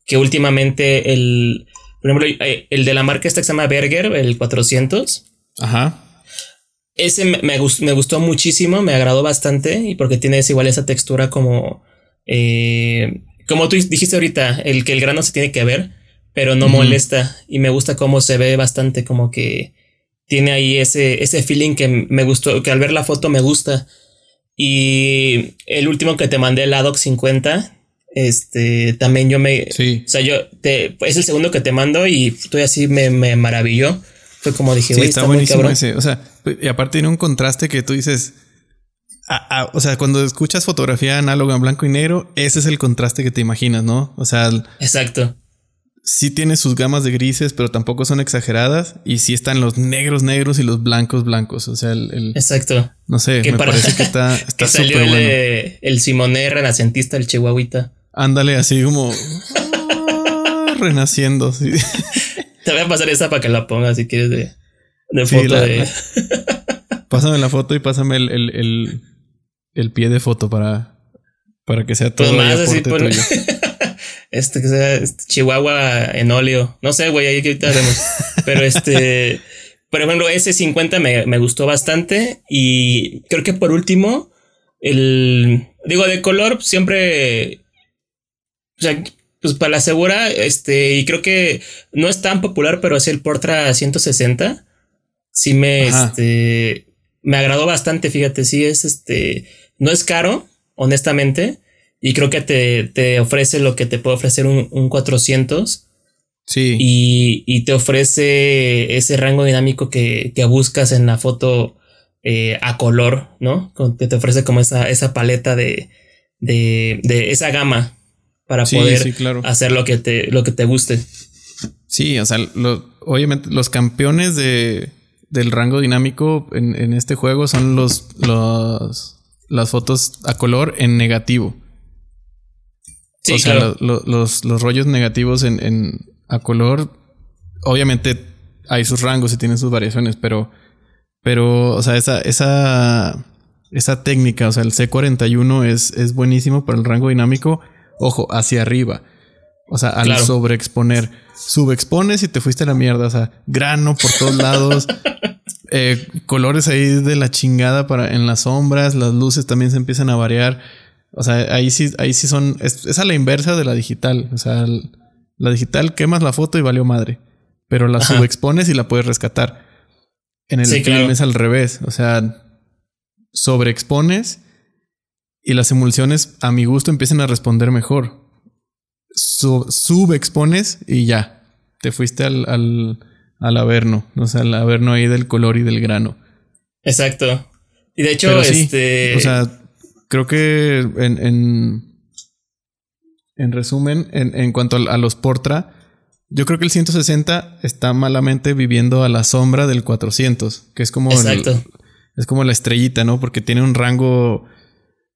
que últimamente el, por ejemplo, eh, el de la marca esta que se llama Berger, el 400. Ajá. Ese me, me, gustó muchísimo, me agradó bastante y porque tienes igual esa textura como, eh, como tú dijiste ahorita, el que el grano se tiene que ver, pero no molesta y me gusta cómo se ve bastante como que tiene ahí ese, ese feeling que me gustó, que al ver la foto me gusta. Y el último que te mandé, el ADOC 50, este, también yo me... Sí. O sea, yo te... Es el segundo que te mando y estoy así, me, me maravilló. Fue como dije, sí, está, buenísimo ese. O sea, y aparte tiene un contraste que tú dices... o sea, cuando escuchas fotografía análoga en blanco y negro, ese es el contraste que te imaginas, ¿no? O sea... Exacto sí tiene sus gamas de grises, pero tampoco son exageradas. Y sí están los negros negros y los blancos blancos. O sea, el. Exacto. No sé, me parece que está súper bueno. El, el Simoné renacentista, el chihuahuita. Ándale, así como. renaciendo. Te voy a pasar esa para que la pongas si quieres de, de foto de. pásame la foto y pásame el, el, el, pie de foto para, para que sea pues todo. Pues más así, este que sea este, Chihuahua en óleo. No sé, güey, ahí que ahorita vemos. Pero este, por ejemplo, ese 50 me, me, gustó bastante. Y creo que por último, el. Digo, de color siempre. O sea, pues para la segura, este, y creo que no es tan popular, pero es el Portra 160. Sí me, este, me agradó bastante, fíjate, sí es este, no es caro, honestamente, y creo que te, te ofrece lo que te puede ofrecer un, un 400. Sí. Y, y, te ofrece ese rango dinámico que, que buscas en la foto eh, a color, ¿no? Que te ofrece como esa, esa paleta de, de, de esa gama para poder hacer lo que, te, lo que te guste. Sí, o sea, obviamente los campeones de, del rango dinámico en, en este juego son los, los, las fotos a color en negativo. O sea, los, rollos negativos en, a color, obviamente hay sus rangos y tienen sus variaciones, pero, pero, o sea, esa, esa, esa técnica, o sea, el C41 es, es buenísimo para el rango dinámico, ojo, hacia arriba. O sea, al sobreexponer. Subexpones y te fuiste a la mierda. O sea, grano por todos lados. Eh, colores ahí de la chingada para en las sombras. Las luces también se empiezan a variar. O sea, ahí sí, ahí sí son. Es, a la inversa de la digital. O sea, la digital quemas la foto y valió madre. Pero la subexpones y la puedes rescatar. En el film es al revés. O sea, sobreexpones y las emulsiones, a mi gusto, empiezan a responder mejor. subexpones y ya. Te fuiste al, al, al averno. O sea, al averno ahí del color y del grano. Exacto. Y de hecho, este. o sea, creo que en, en, resumen, en, en cuanto a, los Portra, yo creo que el 160 está malamente viviendo a la sombra del 400, que es como, es como la estrellita, ¿no? Porque tiene un rango,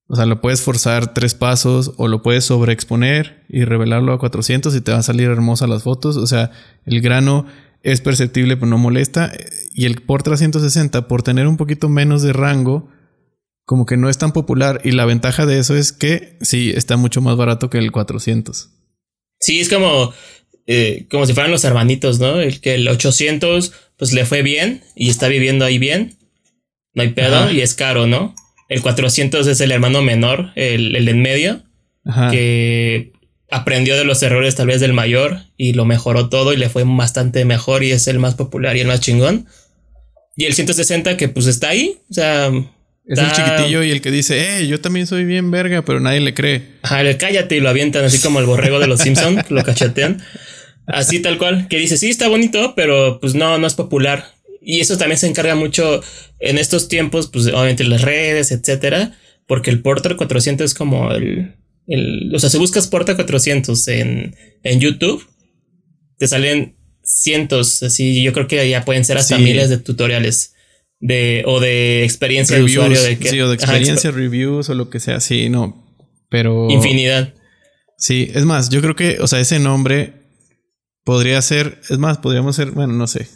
o sea, lo puedes forzar tres pasos o lo puedes sobreexponer y revelarlo a 400 y te va a salir hermosa las fotos. O sea, el grano es perceptible pero no molesta. Y el Portra 160, por tener un poquito menos de rango, como que no es tan popular y la ventaja de eso es que sí está mucho más barato que el 400. Sí, es como eh, como si fueran los hermanitos, ¿no? El que el 800 pues le fue bien y está viviendo ahí bien. No hay pedo y es caro, ¿no? El 400 es el hermano menor, el, el de en medio, que aprendió de los errores tal vez del mayor y lo mejoró todo y le fue bastante mejor y es el más popular y el más chingón. Y el 160 que pues está ahí, o sea, es el chiquitillo y el que dice, eh, yo también soy bien verga, pero nadie le cree. Ajá, le cállate y lo avientan así como el borrego de los Simpson, lo cachetean. Así tal cual, que dice, sí, está bonito, pero pues no, no es popular. Y eso también se encarga mucho en estos tiempos, pues obviamente las redes, etcétera, porque el Porter 400 es como el, el o sea, si buscas Porter 400 en, en YouTube, te salen cientos, así, yo creo que ya pueden ser hasta miles de tutoriales de, o de experiencia de usuario. De que, sí, o de experiencia, reviews o lo que sea, sí, no. Pero. Infinidad. Sí, es más, yo creo que, o sea, ese nombre podría ser, es más, podríamos ser, bueno, no sé.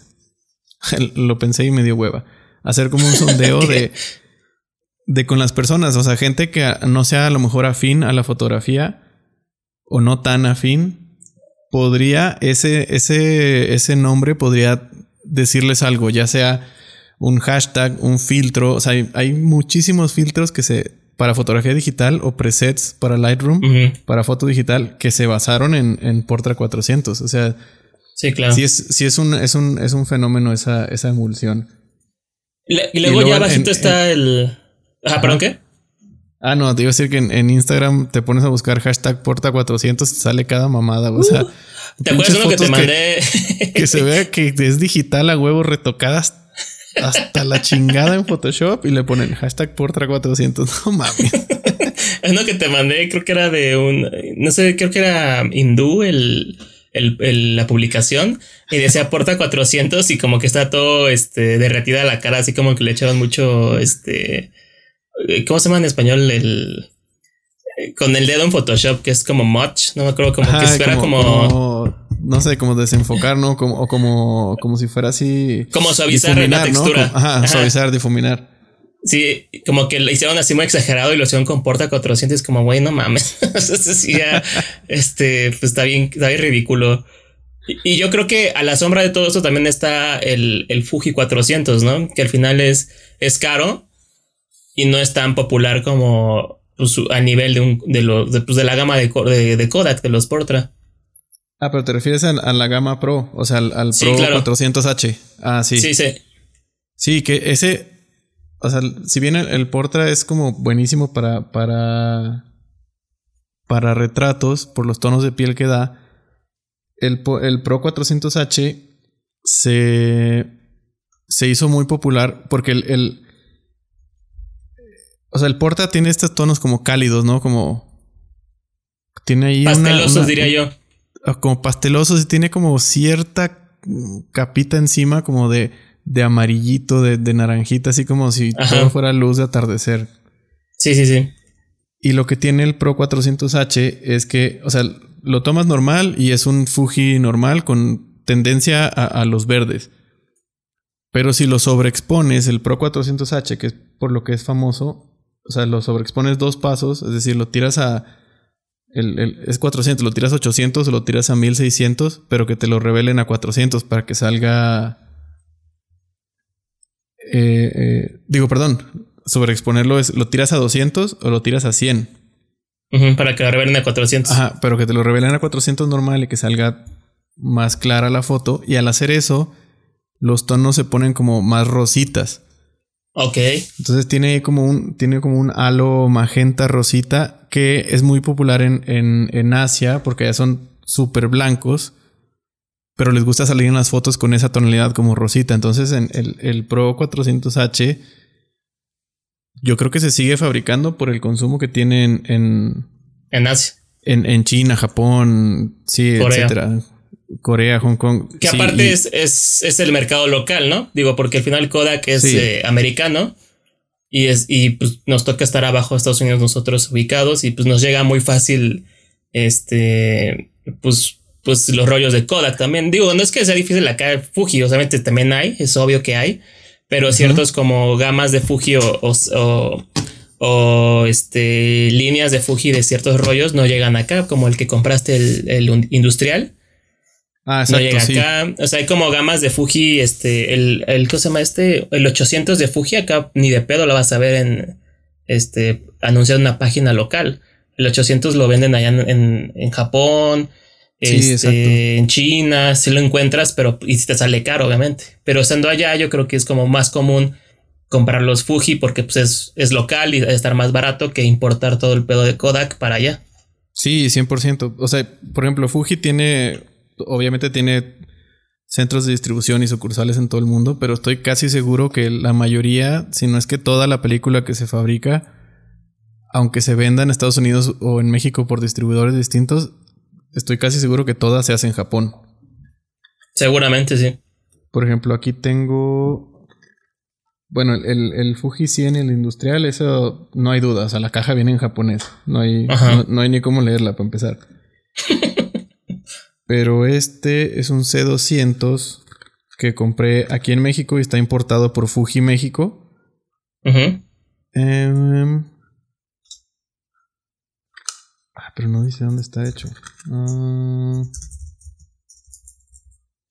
lo pensé y me dio hueva. Hacer como un sondeo de, de con las personas, o sea, gente que no sea a lo mejor afín a la fotografía o no tan afín, podría ese ese ese nombre podría decirles algo, ya sea un hashtag, un filtro, o sea, hay, hay muchísimos filtros que se para fotografía digital o presets para Lightroom, para foto digital, que se basaron en, en Portra 400. O sea, sí, claro. Sí, es, sí es, un, es, un, es un fenómeno esa, esa emulsión. y, luego ya bajito está el... Ajá, ¿perdón qué? Ah, no, te iba a decir que en, Instagram te pones a buscar hashtag Porta 400 y sale cada mamada. O sea, uh, ¿te acuerdas de lo que te mandé? Que, se vea que es digital a huevo retocadas hasta la chingada en Photoshop y le ponen hashtag Portra 400. No mames. es lo que te mandé, creo que era de un, no sé, creo que era hindú el, el, la publicación y decía Porta 400 y como que está todo este derretida la cara, así como que le echaban mucho, este, ¿cómo se llama en español? El, con el dedo en Photoshop, que es como much, no me acuerdo, como que espera como no sé, como desenfocar, ¿no? Como, o como, como si fuera así. Como suavizar la textura. ajá, suavizar, difuminar. Sí, como que lo hicieron así muy exagerado y lo hicieron con Porta 400. como, güey, no mames. sí, ya, este, pues está bien, está bien ridículo. Y, yo creo que a la sombra de todo esto también está el, el Fuji 400, ¿no? Que al final es, es caro y no es tan popular como pues, a nivel de, un, de, lo, de, pues, de la gama de, de, de Kodak, de los Portra. Ah, pero te refieres a, la gama Pro, o sea, al, Pro 400H. Ah, sí. Sí, sí. Sí, que ese, o sea, si bien el, Portra es como buenísimo para, para, para retratos por los tonos de piel que da, el, el Pro 400H se, se hizo muy popular porque el, el, o sea, el Portra tiene estos tonos como cálidos, ¿no? Como tiene ahí Pastelosos, diría yo. Ah, como pasteloso, y tiene como cierta capita encima como de, de amarillito, de, de, naranjita, así como si todo fuera luz de atardecer. Sí, sí, sí. Y lo que tiene el Pro 400H es que, o sea, lo tomas normal y es un Fuji normal con tendencia a, a los verdes. Pero si lo sobreexpones, el Pro 400H, que es por lo que es famoso, o sea, lo sobreexpones dos pasos, es decir, lo tiras a el, es 400, lo tiras a 800 o lo tiras a 1600, pero que te lo revelen a 400 para que salga... Eh, eh, digo, perdón, sobreexponerlo es, ¿lo tiras a 200 o lo tiras a 100? para que lo revelen a 400. Ajá, pero que te lo revelen a 400 normal y que salga más clara la foto. Y al hacer eso, los tonos se ponen como más rositas. Ok. Entonces tiene como un, tiene como un halo magenta rosita que es muy popular en, en, Asia porque ya son súper blancos, pero les gusta salir en las fotos con esa tonalidad como rosita. Entonces en el, el Pro 400H yo creo que se sigue fabricando por el consumo que tienen en, en Asia. En, en China, Japón, sí, Corea. etcétera. Corea, Hong Kong. Que aparte es, es, es, el mercado local, ¿no? Digo, porque al final Kodak es eh, americano y, es, y pues nos toca estar abajo de Estados Unidos nosotros ubicados y pues nos llega muy fácil este pues pues los rollos de Kodak también digo no es que sea difícil acá Fuji obviamente también hay es obvio que hay pero ciertos como gamas de Fuji o, o, o, este líneas de Fuji de ciertos rollos no llegan acá como el que compraste el, el industrial Ah, exacto, no llega acá. O sea, hay como gamas de Fuji, este, el, el, ¿qué se llama este? El 800 de Fuji acá ni de pedo lo vas a ver en, este, anunciado en una página local. El 800 lo venden allá en, en, Japón, este, en China, si lo encuentras, pero y te sale caro, obviamente. Pero estando allá, yo creo que es como más común comprar los Fuji porque pues es, es local y debe estar más barato que importar todo el pedo de Kodak para allá. Sí, 100%. O sea, por ejemplo, Fuji tiene obviamente tiene centros de distribución y sucursales en todo el mundo, pero estoy casi seguro que la mayoría, si no es que toda la película que se fabrica, aunque se venda en Estados Unidos o en México por distribuidores distintos, estoy casi seguro que toda se hace en Japón. Seguramente sí. Por ejemplo, aquí tengo. Bueno, el, el Fuji 100, el industrial, eso no hay duda. O sea, la caja viene en japonés. No hay, no hay ni cómo leerla para empezar. Pero este es un C200 que compré aquí en México y está importado por Fuji México. Ah, pero no dice dónde está hecho. Ah,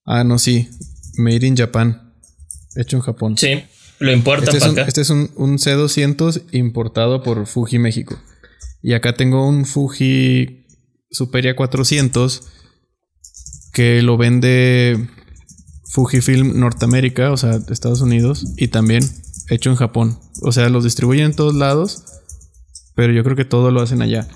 ah, no, sí. Made in Japan. Hecho en Japón. Sí, lo importa Este es, un, acá. este es un, un C200 importado por Fuji México. Y acá tengo un Fuji Superia 400 que lo vende Fujifilm Norteamérica, o sea, Estados Unidos, y también hecho en Japón. O sea, los distribuyen en todos lados, pero yo creo que todo lo hacen allá.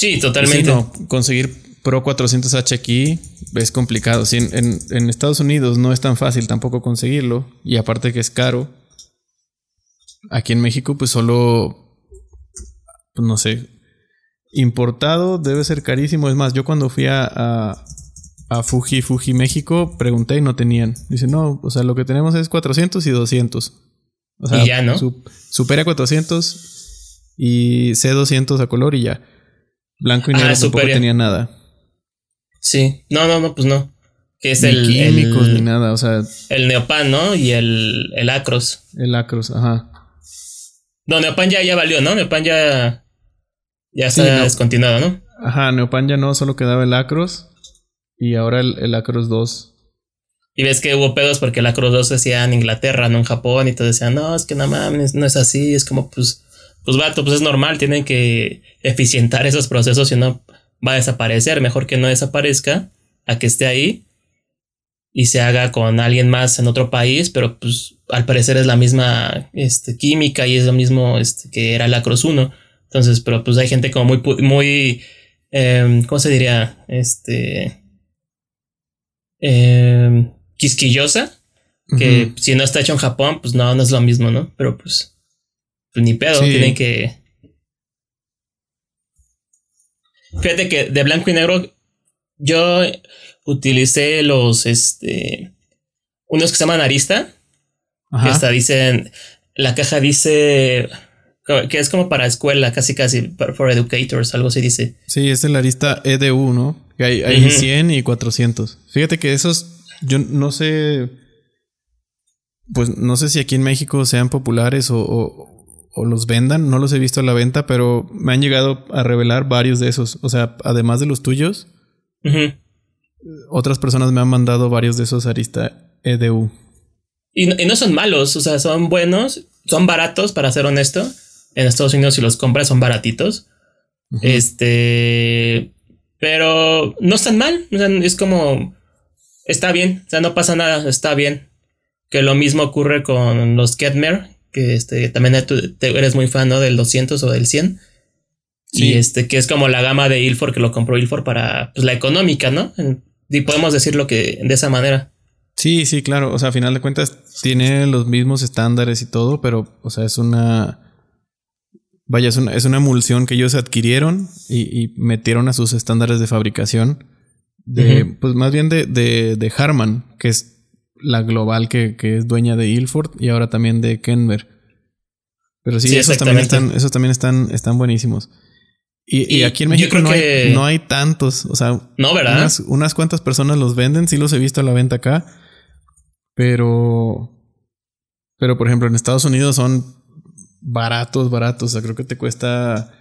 Sí, totalmente. sí, no, conseguir Pro 400H aquí es complicado. Sí, en, en- en Estados Unidos no es tan fácil tampoco conseguirlo. Y aparte que es caro. Aquí en México, pues solo. Pues no sé. Importado debe ser carísimo. Es más, yo cuando fui a, a, a Fuji, Fuji México, pregunté y no tenían. Dice, no, o sea, lo que tenemos es 400 y 200. O sea, Y ya, ¿no? su- Supera 400 y C200 a color y ya. Blanco y negro tampoco Superia. tenía nada. Sí. No, no, no, pues no. Que es Ni el, químicos el, ni nada. O sea, el Neopan, ¿no? Y el, el Acros. el Acros, ajá. No, Neopan ya, ya valió, ¿no? Neopan ya. Ya Sí, está no. descontinuado, ¿no? Ajá, Neopan ya no, solo quedaba el Acros. Y ahora el, el Acros 2. Y ves que hubo pedos porque el Acros 2 se hacía en Inglaterra, no en Japón, y todos decían, no, es que no mames, no es así, es como, pues, pues vato, pues es normal, tienen que eficientar esos procesos, si no va a desaparecer, mejor que no desaparezca, a que esté ahí y se haga con alguien más en otro país, pero pues al parecer es la misma este, química y es lo mismo este, que era el Acros 1. Entonces, pero pues hay gente como muy, muy, em, ¿cómo se diría? Este, em, quisquillosa, que si no está hecho en Japón, pues no, no es lo mismo, ¿no? Pero pues, pues ni pedo, Sí. tienen que... Fíjate que de blanco y negro yo utilicé los, este, unos que se llaman Arista, que Ajá. hasta dicen, la caja dice que es como para escuela, casi casi, for educators, algo así dice. Sí, es el Arista EDU, ¿no? Que hay, hay Ujú. 100 y 400. Fíjate que esos, yo no sé, pues no sé si aquí en México sean populares o, o- o los vendan, no los he visto a la venta, pero me han llegado a revelar varios de esos. O sea, además de los tuyos, otras personas me han mandado varios de esos Arista EDU. Y, no- y no son malos, o sea, son buenos, son baratos, para ser honesto. En Estados Unidos, si los compras, son baratitos. Este. Pero no están mal. O sea, es como. Está bien. O sea, no pasa nada. Está bien. Que lo mismo ocurre con los Ketmer. Que este, también tú eres muy fan, ¿no? Del 200 o del 100. Sí. Y este, que es como la gama de Ilford que lo compró Ilford para pues, la económica, ¿no? Y podemos decirlo que de esa manera. Sí, sí, claro. O sea, a final de cuentas tiene los mismos estándares y todo, pero, o sea, es una. Vaya, es una, es una emulsión que ellos adquirieron y, y metieron a sus estándares de fabricación. De. Pues más bien de, de, de Harman, que es la global que, que es dueña de Ilford y ahora también de Kenmer. Pero sí, Sí, esos también están, esos también están, están buenísimos. Y, aquí en México no, hay, que- no hay tantos. O sea, No, ¿verdad? unas, unas cuantas personas los venden, sí los he visto a la venta acá. Pero. Pero, por ejemplo, en Estados Unidos son baratos, baratos. O sea, creo que te cuesta.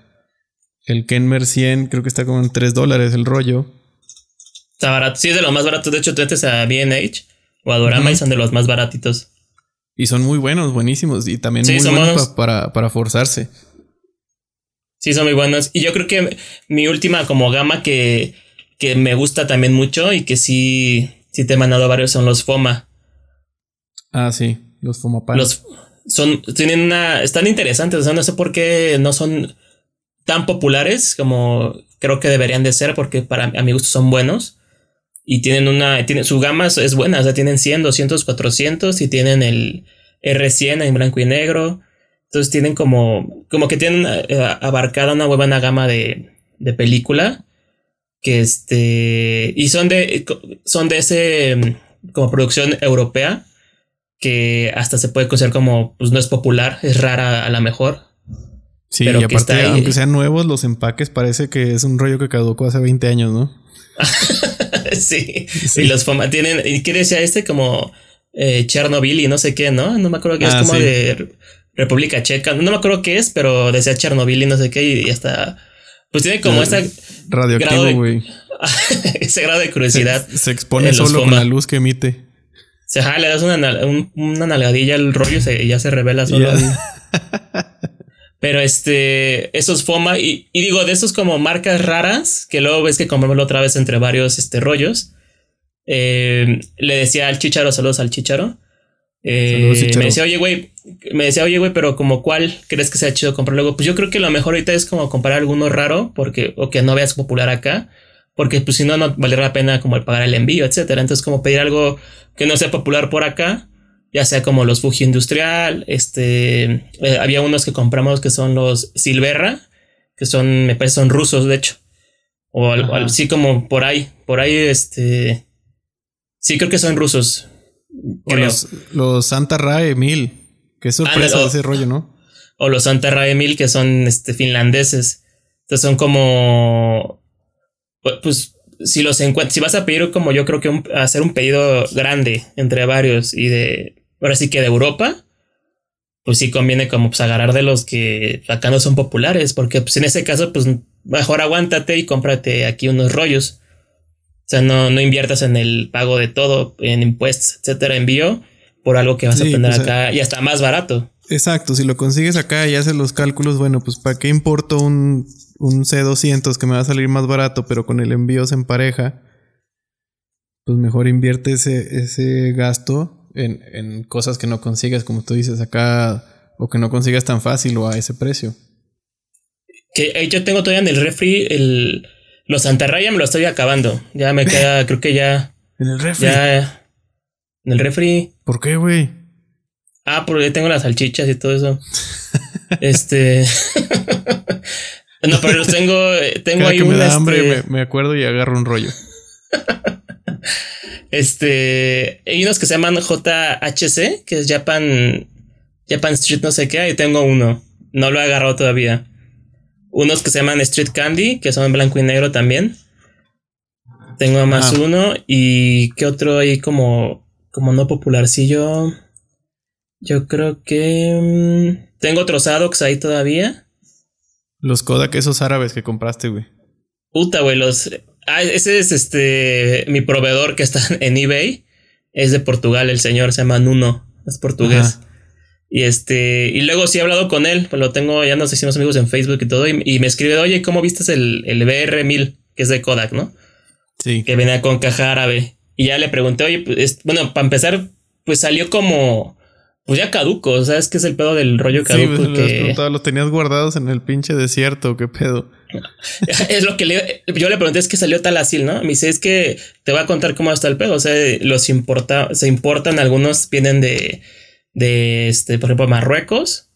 El Kenmer 100, creo que está como en 3 dólares el rollo. Está barato. Sí, es de los más baratos. De hecho, tú a BH o a Dorama Ujú. y son de los más baratitos. Y son muy buenos, buenísimos. Y también Sí, muy son buenos buenos. pa- para, para forzarse. Sí, son muy buenos. Y yo creo que mi última como gama que, que me gusta también mucho y que sí, sí te he mandado varios son los FOMA. Ah, sí, los Fomapan. Los son, tienen una, están interesantes. O sea, no sé por qué no son tan populares como creo que deberían de ser, porque para a mi gusto son buenos. Y tienen una, tienen, su gama es- buena, o sea, tienen 100, 200, 400 y tienen el R100 en blanco y negro. Entonces tienen como, como que tienen eh, abarcada una buena gama de, de película. Que este, y son de, son de ese, mm, como producción europea que hasta se puede considerar como, pues no es popular, es rara a la mejor. sí, pero y aparte, aunque sean nuevos, los empaques parece que es un rollo que caducó hace 20 años, ¿no? sí. Sí. Y los tienen, ¿y qué decía este? Como eh, Chernobyl y no sé qué, ¿no? No me acuerdo que es Ah, como sí. de República Checa. No me acuerdo qué es, pero decía Chernobyl y no sé qué. Y hasta. Pues tiene como esta. Radioactivo, güey. ese grado de curiosidad. Se, expone solo con la luz que emite. Se le das una, una nalgadilla al rollo y ya se revela solo. Pero este, esos FOMA, y, digo, de esos como marcas raras, que luego ves que compramos otra vez entre varios este, rollos. Eh, le decía al chicharo, saludos al chicharo. Eh, me decía, oye, güey, me decía, oye, güey, pero como cuál crees que sea chido comprar luego? Pues yo creo que lo mejor ahorita es como comprar alguno raro, porque, o que no veas popular acá, porque pues si no, no valdría la pena como el pagar el envío, etcétera. Entonces, como pedir algo que no sea popular por acá, ya sea como los Fuji Industrial, este, eh, había unos que compramos que son los Silverra, que son, me parece, son rusos, de hecho. O algo así como por ahí, por ahí, este, sí creo que son rusos. Los, los, Santa Rae 1000, qué sorpresa ese rollo, ¿no? O los Santa Rae 1000 que son, este, finlandeses. Entonces son como, pues, si los encuentras, si vas a pedir como yo creo que hacer un pedido grande entre varios y de ahora sí que de Europa, pues sí conviene como pues agarrar de los que acá no son populares, porque pues en ese caso pues mejor aguántate y cómprate aquí unos rollos. O sea, no, no inviertas en el pago de todo, en impuestos, etcétera, envío, por algo que vas a tener pues, acá y hasta más barato. Exacto, si lo consigues acá y haces los cálculos, bueno, pues ¿para qué importo un, un C200 que me va a salir más barato, pero con el envío se empareja? Pues mejor invierte ese, ese gasto en, cosas que no consigues, como tú dices acá, o que no consigas tan fácil o a ese precio. Que eh, yo tengo todavía en el refri el los Raya me lo estoy acabando. Ya me queda, creo que ya. En el refri. Ya. En el refri. ¿Por qué, güey? Ah, porque tengo las salchichas y todo eso. este. no, pero los tengo. Eh, tengo ahí que me da hambre, este me acuerdo y agarro un rollo. Este, hay unos que se llaman JHC, que es Japan, Japan Street no sé qué, ahí tengo uno. No lo he agarrado todavía. Unos que se llaman Street Candy, que son en blanco y negro también. Tengo más ah. uno. Y qué otro hay como, como no popularcillo. Yo creo que mm, tengo otros Adox ahí todavía. Los Kodak esos árabes que compraste, güey. Puta, güey, los Ah, ese es este mi proveedor que está en eBay. Es de Portugal, el señor se llama Nuno, es portugués. Y este, y luego sí he hablado con él, pues lo tengo, ya nos hicimos amigos en Facebook y todo, y, me escribe, oye, ¿cómo viste el, el BR1000? Que es de Kodak, ¿no? Sí. Que venía con caja árabe. Y ya le pregunté, oye, pues, bueno, para empezar, pues salió como pues ya caduco, ¿sabes qué es el pedo del rollo caduco? Sí, que... los tenías guardados en el pinche desierto, ¿qué pedo? es lo que le, yo le pregunté, es que salió tal así, ¿no? Me dice, es que te voy a contar cómo está el pedo, o sea, los importa, se importan, algunos vienen de, de, este, por ejemplo, Marruecos,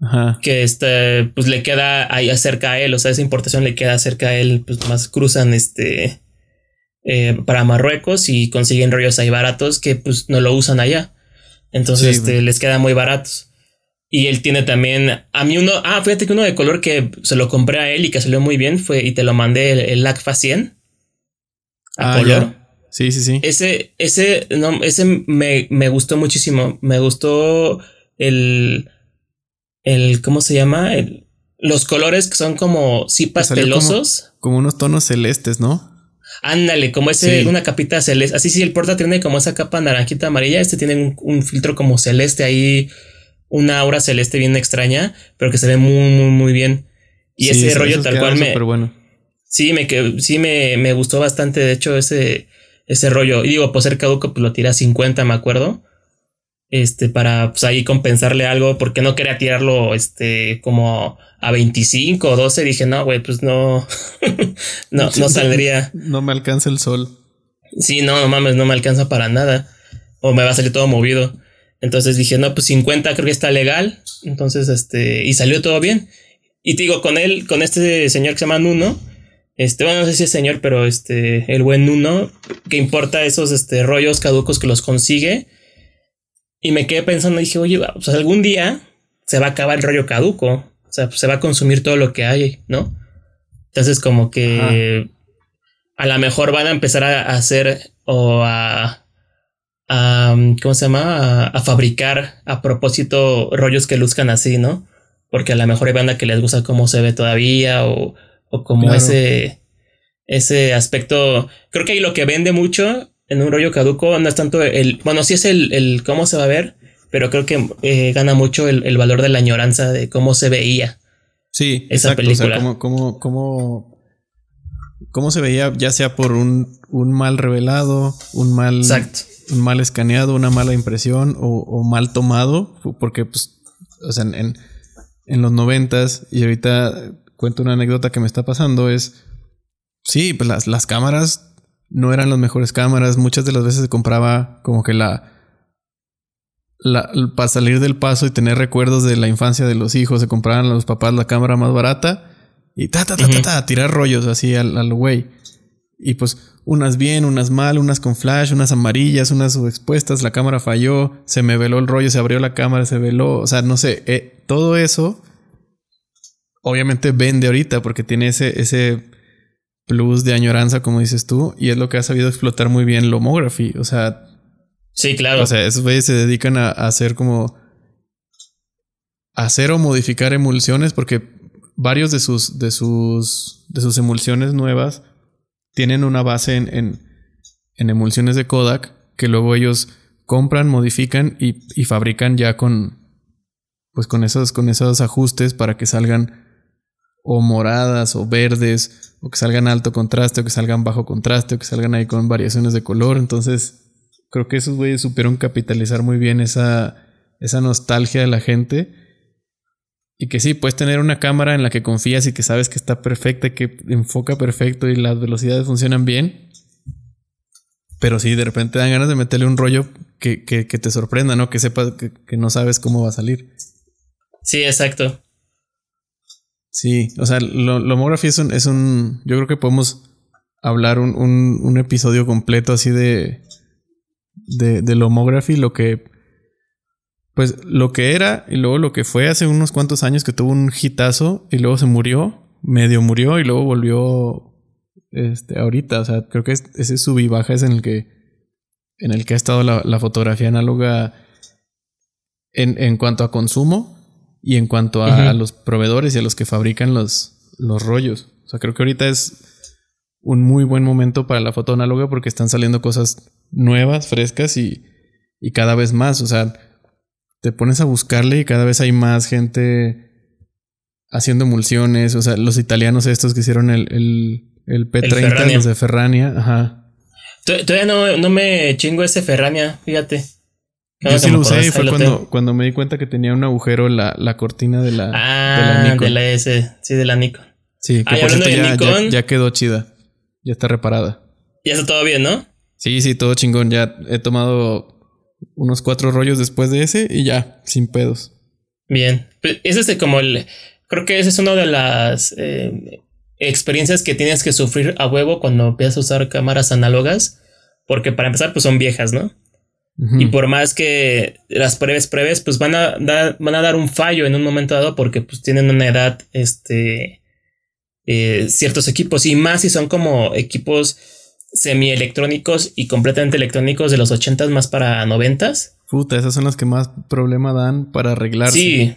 Ajá. que este, pues le queda ahí cerca a él, o sea, esa importación le queda cerca a él, pues más cruzan, este, eh, para Marruecos y consiguen rollos ahí baratos que pues no lo usan allá. Entonces este, les queda muy baratos. Y él tiene también, a mí uno, ah, fíjate que uno de color que se lo compré a él y que salió muy bien fue, y te lo mandé, el, el LACFA 100. A ah, color. Sí, sí, sí. Ese, ese, no, ese me, me gustó muchísimo. Me gustó el, el, ¿cómo se llama? El, los colores que son como sí pastelosos. como unos tonos celestes, ¿no? Ándale, como ese, una capita celeste. Así sí, el porta tiene como esa capa naranjita amarilla. Este tiene un, filtro como celeste ahí, una aura celeste bien extraña, pero que se ve muy, muy, muy bien. Y ese rollo tal cual me. Bueno. Sí, me, sí me, me gustó bastante. De hecho, ese, ese rollo. Y digo, por ser caduco, pues lo tira a 50, me acuerdo este, para pues ahí compensarle algo, porque no quería tirarlo, este, como a 25 o 12, dije, no, güey, pues no, no, no saldría. No me alcanza el sol. Sí, no, no mames, no me alcanza para nada. O me va a salir todo movido. Entonces dije, no, pues 50 creo que está legal. Entonces, este, y salió todo bien. Y te digo, con él, con este señor que se llama Nuno, este, bueno, no sé si es señor, pero este, el buen Nuno, que importa esos, este, rollos caducos que los consigue y me quedé pensando, dije, oye, pues algún día se va a acabar el rollo caduco. O sea, pues, se va a consumir todo lo que hay, ¿no? Entonces, como que a lo mejor van a empezar a hacer o a, a ¿cómo se llama? A, fabricar a propósito rollos que luzcan así, ¿no? Porque a lo mejor hay banda que les gusta cómo se ve todavía o, o como ese, ese aspecto. Creo que ahí lo que vende mucho en un rollo caduco no es tanto el, bueno, sí es el, el cómo se va a ver, pero creo que eh, gana mucho el, el, valor de la añoranza de cómo se veía. Sí, esa película. O sea, cómo, cómo, cómo, se veía, ya sea por un, un mal revelado, un mal, Exacto. Un mal escaneado, una mala impresión o, o mal tomado, porque, pues, o sea, en, en los noventas, y ahorita cuento una anécdota que me está pasando, es, sí, pues las, las cámaras no eran las mejores cámaras, muchas de las veces se compraba como que la para salir del paso y tener recuerdos de la infancia de los hijos, se compraban a los papás la cámara más barata y ta, ta, ta, ta, ta, tirar rollos así al güey. Y pues unas bien, unas mal, unas con flash, unas amarillas, unas subexpuestas, la cámara falló, se me veló el rollo, se abrió la cámara, se veló, o sea, no sé, eh, todo eso obviamente vende ahorita porque tiene ese, ese plus de añoranza, como dices tú, y es lo que ha sabido explotar muy bien Lomography, o sea, Sí, claro. O sea, esos güeyes se dedican a, hacer como. hacer o modificar emulsiones porque varios de sus. de sus. de sus emulsiones nuevas tienen una base en, en, emulsiones de Kodak que luego ellos compran, modifican y, y fabrican ya con. Pues con esos, con esos ajustes para que salgan o moradas o verdes, o que salgan alto contraste, o que salgan bajo contraste, o que salgan ahí con variaciones de color. Entonces, Creo que esos güeyes supieron capitalizar muy bien esa, esa nostalgia de la gente. Y que sí, puedes tener una cámara en la que confías y que sabes que está perfecta, que enfoca perfecto y las velocidades funcionan bien. Pero sí, de repente dan ganas de meterle un rollo que, que, que te sorprenda, ¿no? Que sepas que, no sabes cómo va a salir. Sí, exacto. Sí, o sea, lo, Lomography es un, es un. Yo creo que podemos hablar un, un, un episodio completo así de, de, de Lomography, lo que. Pues lo que era y luego lo que fue hace unos cuantos años que tuvo un hitazo y luego se murió, medio murió y luego volvió este, ahorita. O sea, creo que ese sub y baja es en el que, en el que ha estado la, fotografía análoga en, en, cuanto a consumo y en cuanto a, los proveedores y a los que fabrican los, los rollos. O sea, creo que ahorita es un muy buen momento para la foto análoga porque están saliendo cosas nuevas, frescas y, y cada vez más. O sea, te pones a buscarle y cada vez hay más gente haciendo emulsiones. O sea, los italianos estos que hicieron el, el, P30, los de Ferrania, ajá. Todavía no, no me chingo ese Ferrania, fíjate. Yo sí lo usé y fue cuando, cuando, me di cuenta que tenía un agujero la, la cortina de la, ah, de la Nikon. De la S, sí, de la Nikon. Sí, que por ya, ya, ya, quedó chida. Ya está reparada. Ya está todo bien, ¿no? Sí, sí, todo chingón. Ya he tomado unos cuatro rollos después de ese y ya, sin pedos. Bien. Pues ese es como el. Creo que esa es una de las eh, experiencias que tienes que sufrir a huevo cuando empiezas a usar cámaras análogas. Porque para empezar, pues son viejas, ¿no? Y por más que las pruebes, pruebes, pues van a, dar, van a dar un fallo en un momento dado porque pues tienen una edad, este, eh, ciertos equipos y más si son como equipos semielectrónicos y completamente electrónicos de los 80 más para 90 Puta, esas son las que más problema dan para arreglarse. Sí.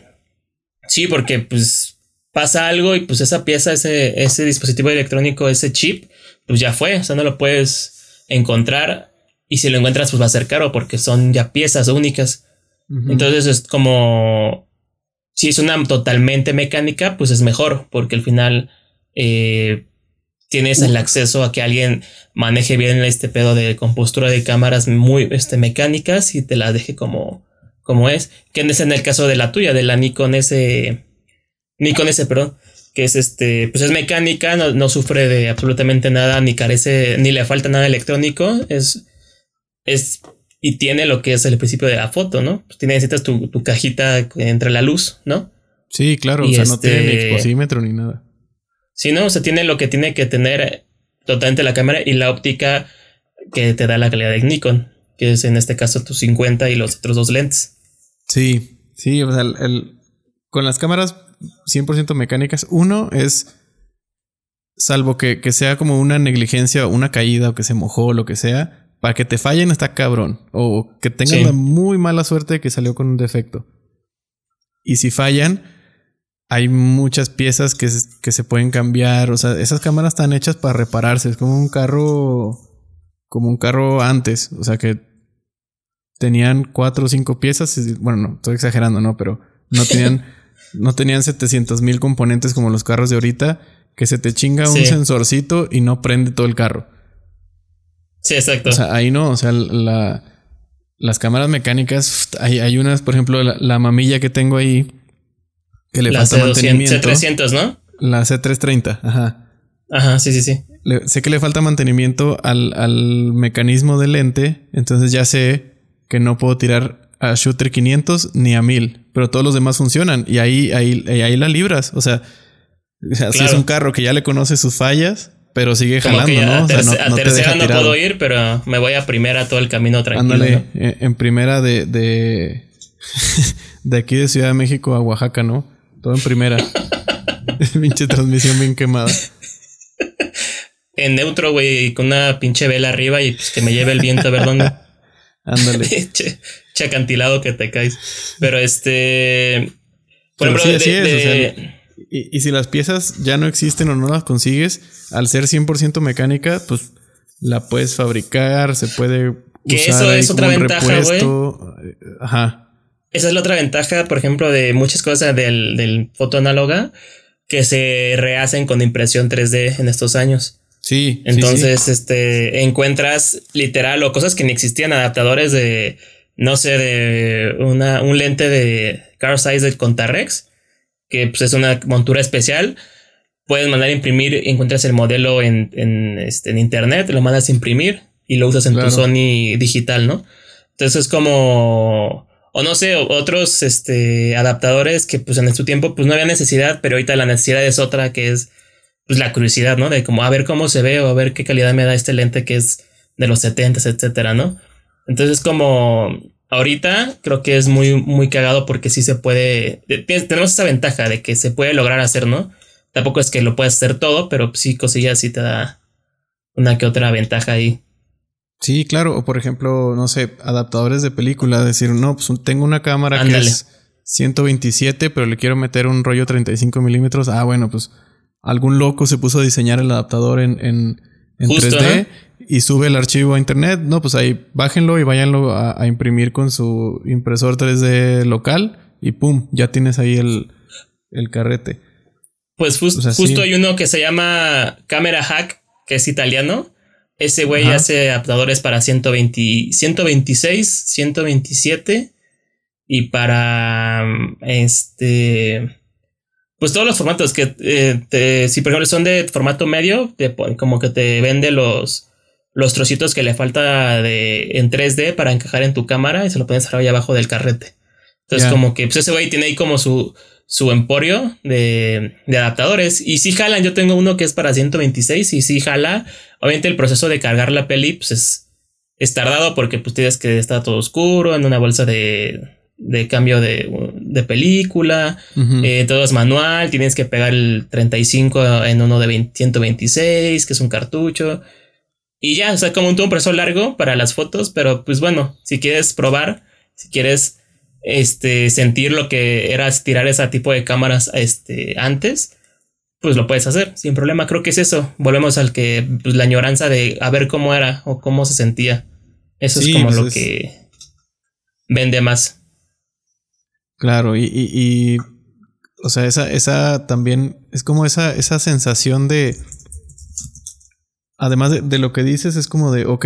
Sí, porque pues pasa algo y pues esa pieza, ese, ese dispositivo electrónico, ese chip, pues ya fue, o sea, no lo puedes encontrar y si lo encuentras pues va a ser caro porque son ya piezas únicas. Entonces es como si es una totalmente mecánica, pues es mejor porque al final eh, tienes el acceso a que alguien maneje bien este pedo de compostura de cámaras muy este, mecánicas y te la deje como, como es. Que es en el caso de la tuya, de la Nikon S. Nikon S, perdón. Que es este, pues es mecánica, no, sufre de absolutamente nada, ni carece, ni le falta nada electrónico. Es, es, y tiene lo que es el principio de la foto, ¿no? Pues necesitas tu, tu cajita entre la luz, ¿no? Sí, claro, o sea, no tiene ni este exposímetro ni nada. Si no, o sea, tiene lo que tiene que tener totalmente la cámara y la óptica que te da la calidad de Nikon, que es en este caso tu 50 y los otros dos lentes. Sí, sí, o sea, el, con las cámaras 100% mecánicas, uno es, salvo que, que, sea como una negligencia o una caída o que se mojó o lo que sea, para que te fallen está cabrón. O que tengan la muy mala suerte de que salió con un defecto. Y si fallan, hay muchas piezas que, que se pueden cambiar. O sea, esas cámaras están hechas para repararse. Es como un carro. Como un carro antes. O sea que tenían cuatro o cinco piezas. Bueno, no, estoy exagerando, ¿no? Pero no tenían, no tenían 700 mil componentes como los carros de ahorita. Que se te chinga un sensorcito y no prende todo el carro. Sí, exacto. O sea, ahí no. O sea, la, las cámaras mecánicas, hay, hay unas, por ejemplo, la mamilla que tengo ahí que le falta mantenimiento. C300, ¿no? La C330, ajá. Ajá, sí, sí, sí. sé que le falta mantenimiento al, al, mecanismo del lente, entonces ya sé que no puedo tirar a shooter 500 ni a 1000, pero todos los demás funcionan y ahí, ahí, ahí la libras. O sea, si es un carro que ya le conoce sus fallas, pero sigue jalando, ¿no? O sea, no, a tercera no puedo ir, pero me voy a primera todo el camino tranquilo. Ándale, en primera de, de, de aquí de Ciudad de México a Oaxaca, ¿no? Todo en primera. pinche transmisión bien quemada. En neutro, güey, con una pinche vela arriba y pues, que me lleve el viento a ver dónde. Ándale. che, acantilado que te caes. Pero este. Por ejemplo, sí, es, y, y, si las piezas ya no existen o no las consigues, al ser 100% mecánica, pues la puedes fabricar, se puede. Que eso es otra ventaja, güey. Ajá. Esa es la otra ventaja, por ejemplo, de muchas cosas del, del foto análoga que se rehacen con impresión 3D en estos años. Sí. Entonces, este, encuentras literal o cosas que ni existían, adaptadores de, no sé, de una, un lente de car size de Contarex, que pues, es una montura especial. Puedes mandar a imprimir, encuentras el modelo en, en, este, en internet, lo mandas a imprimir y lo usas en tu Sony digital, ¿no? Entonces es como o no sé, otros este, adaptadores que pues en su tiempo pues no había necesidad, pero ahorita la necesidad es otra que es pues la curiosidad, ¿no? De como a ver cómo se ve o a ver qué calidad me da este lente que es de los 70, etcétera, ¿no? Entonces como ahorita creo que es muy, muy cagado porque sí se puede, tenemos esa ventaja de que se puede lograr hacer, ¿no? Tampoco es que lo puedas hacer todo, pero sí cosillas sí te da una que otra ventaja ahí. Sí, claro. O por ejemplo, no sé, adaptadores de película. Decir, no, pues tengo una cámara que es 127, pero le quiero meter un rollo 35 milímetros. Ah, bueno, pues algún loco se puso a diseñar el adaptador en, en, 3D y sube el archivo a internet. No, pues ahí bájenlo y váyanlo a, imprimir con su impresor 3D local y pum, ya tienes ahí el, el carrete. Pues justo hay uno que se llama Camera Hack, que es italiano ese güey hace adaptadores para 120, 126, 127 y para este pues todos los formatos que eh, si por ejemplo son de formato medio, te, como que te vende los los trocitos que le falta de en 3D para encajar en tu cámara y se lo pones ahí abajo del carrete. Entonces como que pues ese güey tiene ahí como su su emporio de, de, adaptadores. Y si jalan, yo tengo uno que es para 126 y si jala. Obviamente el proceso de cargar la peli pues es, es tardado porque pues tienes que estar todo oscuro en una bolsa de, de cambio de, de película. Eh, todo es manual, tienes que pegar el 35 en uno de 126, que es un cartucho. Y ya, o sea, como un, un proceso largo para las fotos, pero pues bueno, si quieres probar, si quieres este, sentir lo que era tirar ese tipo de cámaras este, antes, pues lo puedes hacer sin problema. Creo que es eso. Volvemos al que pues, la añoranza de a ver cómo era o cómo se sentía. Eso es como pues lo que vende más. Claro, y, y, o sea, esa, esa también es como esa, esa sensación de. Además de, de, lo que dices, es como de, ok,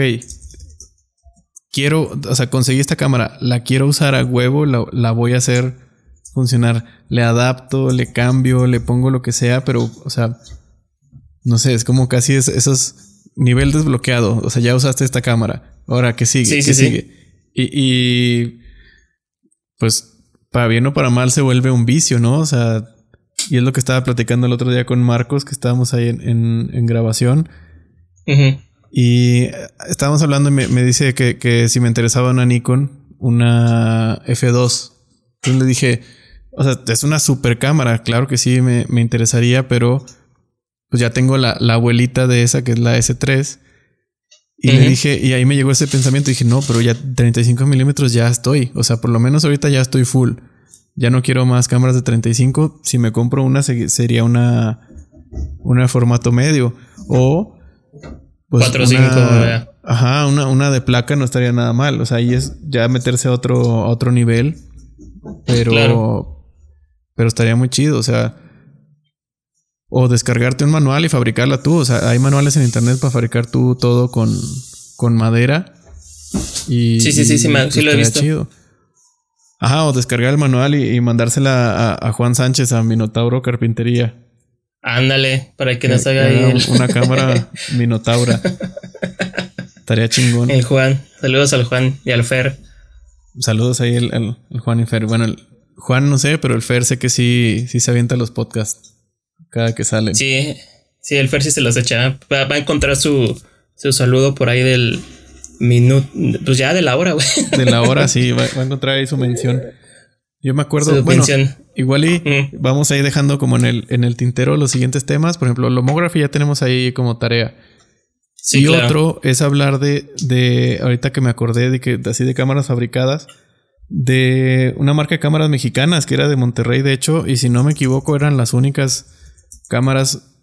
quiero, o sea, conseguí esta cámara, la quiero usar a huevo, la, voy a hacer funcionar. Le adapto, le cambio, le pongo lo que sea, pero, o sea, no sé, es como casi es, esos nivel desbloqueado. O sea, ya usaste esta cámara. Ahora, ¿qué sigue? ¿Qué sigue? Y, y, pues, para bien o para mal se vuelve un vicio, ¿no? O sea, y es lo que estaba platicando el otro día con Marcos, que estábamos ahí en, en, grabación. Y estábamos hablando y me, dice que, si me interesaba una Nikon, una F2. Entonces le dije, o sea, es una super cámara, claro que sí me, interesaría, pero pues ya tengo la, abuelita de esa que es la S3. Y le dije, y ahí me llegó ese pensamiento. Dije, no, pero ya 35 milímetros ya estoy. O sea, por lo menos ahorita ya estoy full. Ya no quiero más cámaras de 35. Si me compro una, sería una, una formato medio. O, pues, 4 o 5. Ajá, una, una de placa no estaría nada mal. O sea, ahí es ya meterse a otro, a otro nivel. Pero, pero estaría muy chido. O sea, o descargarte un manual y fabricarla tú. O sea, hay manuales en internet para fabricar tú todo con, con madera. Y, sí, sí, sí, sí, sí, lo he visto. Chido. Ajá, o descargar el manual y, mandársela a, Juan Sánchez a Minotauro Carpintería. Ándale, para que nos haga ahí una cámara Minotaura. Estaría chingón. El Juan. Saludos al Juan y al Fer. Saludos ahí el, Juan y Fer. Bueno, el Juan no sé, pero el Fer sé que sí, sí se avienta los podcasts cada que salen. Sí, sí, el Fer sí se los echa. Va, a encontrar su, su saludo por ahí del minuto, pues ya de la hora, güey. De la hora, sí, va, a encontrar ahí su mención. Yo me acuerdo, bueno, igual y vamos a ir dejando como en el, en el tintero los siguientes temas. Por ejemplo, Lomography ya tenemos ahí como tarea. Sí, y otro es hablar de, de, ahorita que me acordé de que así de cámaras fabricadas, de una marca de cámaras mexicanas que era de Monterrey, de hecho, y si no me equivoco, eran las únicas cámaras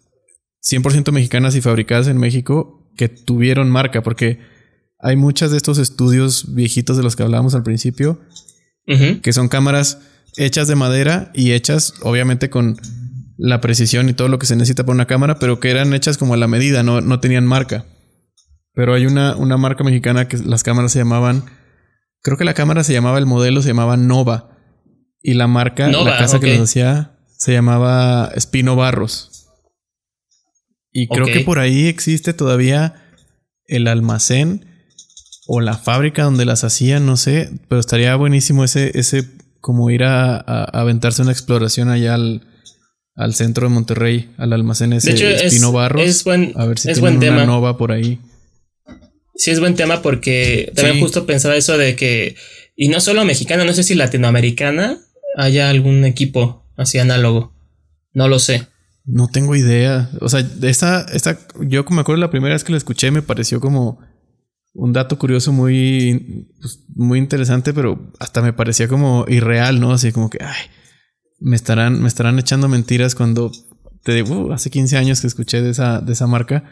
100% mexicanas y fabricadas en México que tuvieron marca, porque hay muchas de estos estudios viejitos de los que hablábamos al principio, que son cámaras hechas de madera y hechas obviamente con la precisión y todo lo que se necesita para una cámara, pero que eran hechas como a la medida, no, no tenían marca. Pero hay una, una marca mexicana que las cámaras se llamaban, creo que la cámara se llamaba, el modelo se llamaba Nova. Y la marca, la casa que los hacía, se llamaba Espino Barros. Y creo que por ahí existe todavía el almacén o la fábrica donde las hacían, no sé, pero estaría buenísimo ese, ese como ir a, aventarse una exploración allá al, centro de Monterrey, al almacén ese de Espino Barros. Es buen, a ver si es buen tema. nova por ahí. Sí, es buen tema porque también justo pensaba eso de que, y no solo mexicana, no sé si latinoamericana haya algún equipo así análogo. No lo sé. No tengo idea. O sea, esta, esta, yo me acuerdo la primera vez que la escuché me pareció como un dato curioso muy, pues, muy interesante, pero hasta me parecía como irreal, ¿no? Así como que, ay, me estarán, me estarán echando mentiras cuando te digo, uh, hace 15 años que escuché de esa, de esa marca.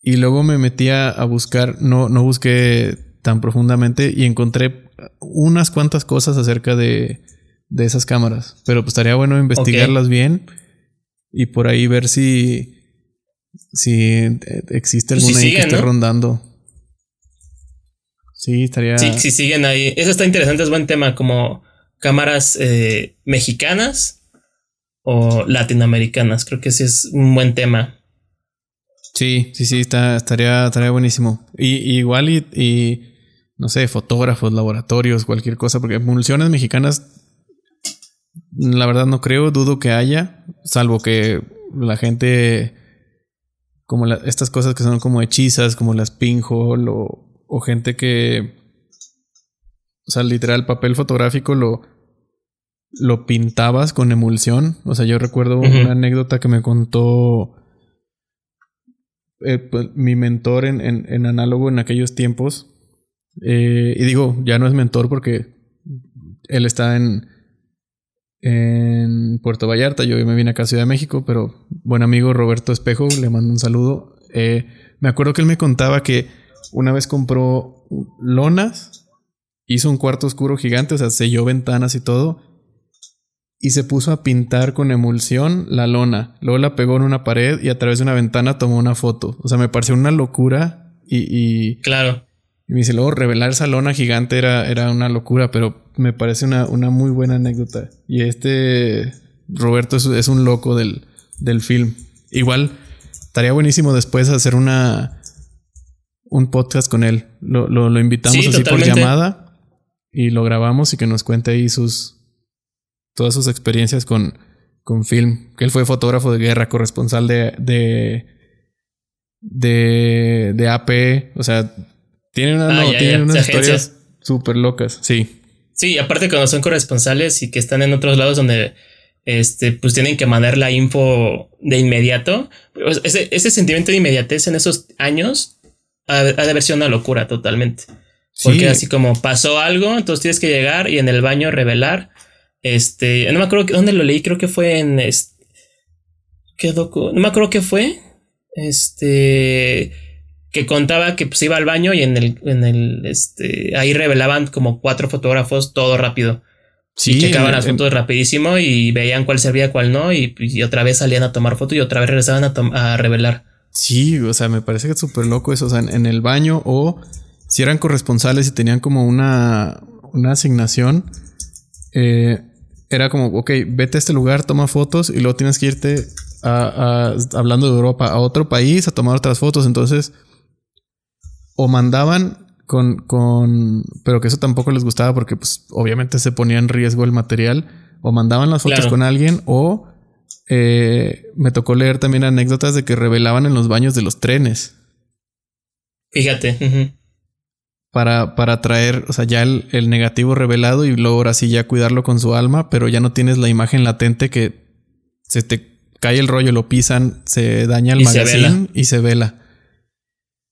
Y luego me metí a, buscar, no, no busqué tan profundamente y encontré unas cuantas cosas acerca de, de esas cámaras. Pero pues estaría bueno investigarlas bien y por ahí ver si, si existe pues alguna ahí que esté rondando. Sí, estaría. Sí, si siguen ahí. Eso está interesante, es buen tema, como cámaras eh, mexicanas o latinoamericanas. Creo que ese es un buen tema. Sí, sí, sí, está, estaría, estaría buenísimo. Y, igual y, y, no sé, fotógrafos, laboratorios, cualquier cosa, porque emulsiones mexicanas la verdad no creo, dudo que haya, salvo que la gente, como estas cosas que son como hechizas, como las pinhole o, o gente que, o sea, literal, papel fotográfico lo, lo pintabas con emulsión. O sea, yo recuerdo una anécdota que me contó eh, pues, mi mentor en, en, análogo en aquellos tiempos. Eh, y digo, ya no es mentor porque él está en, en Puerto Vallarta. Yo me vine acá a Ciudad de México, pero buen amigo Roberto Espejo, le mando un saludo. Eh, me acuerdo que él me contaba que una vez compró lonas, hizo un cuarto oscuro gigante, o sea, selló ventanas y todo, y se puso a pintar con emulsión la lona. Luego la pegó en una pared y a través de una ventana tomó una foto. O sea, me pareció una locura y... y claro. Y me dice, luego revelar esa lona gigante era, era una locura, pero me parece una, una muy buena anécdota. Y este Roberto es, un loco del, del, film. Igual, estaría buenísimo después hacer una un podcast con él. Lo, lo, invitamos así por llamada y lo grabamos y que nos cuente ahí sus todas sus experiencias con, con film. Que él fue fotógrafo de guerra, corresponsal de, de, de, de AP. O sea, tiene, una, ah, unas historias súper locas, sí. Sí, aparte cuando son corresponsales y que están en otros lados donde este, pues tienen que mandar la info de inmediato. Pues, ese, ese sentimiento de inmediatez en esos años ha, de haber sido una locura totalmente. Porque así como pasó algo, entonces tienes que llegar y en el baño revelar. Este, no me acuerdo dónde lo leí, creo que fue en este, ¿qué docu? No me acuerdo qué fue. Este que contaba que pues iba al baño y en el, en el, este, ahí revelaban como cuatro fotógrafos todo rápido. Sí. Y checaban las fotos rapidísimo y veían cuál servía, cuál no, y, otra vez salían a tomar fotos y otra vez regresaban a, a revelar. Sí, o sea, me parece que es súper loco eso. O sea, en, el baño o si eran corresponsales y tenían como una, una asignación, eh, era como, ok, vete a este lugar, toma fotos y luego tienes que irte a, hablando de Europa a otro país a tomar otras fotos. Entonces, o mandaban con, con, pero que eso tampoco les gustaba porque pues obviamente se ponía en riesgo el material, o mandaban las fotos con alguien o eh, me tocó leer también anécdotas de que revelaban en los baños de los trenes. Fíjate. Para, para traer, o sea, ya el, negativo revelado y luego ahora sí ya cuidarlo con su alma, pero ya no tienes la imagen latente que se te cae el rollo, lo pisan, se daña el magazine y se vela.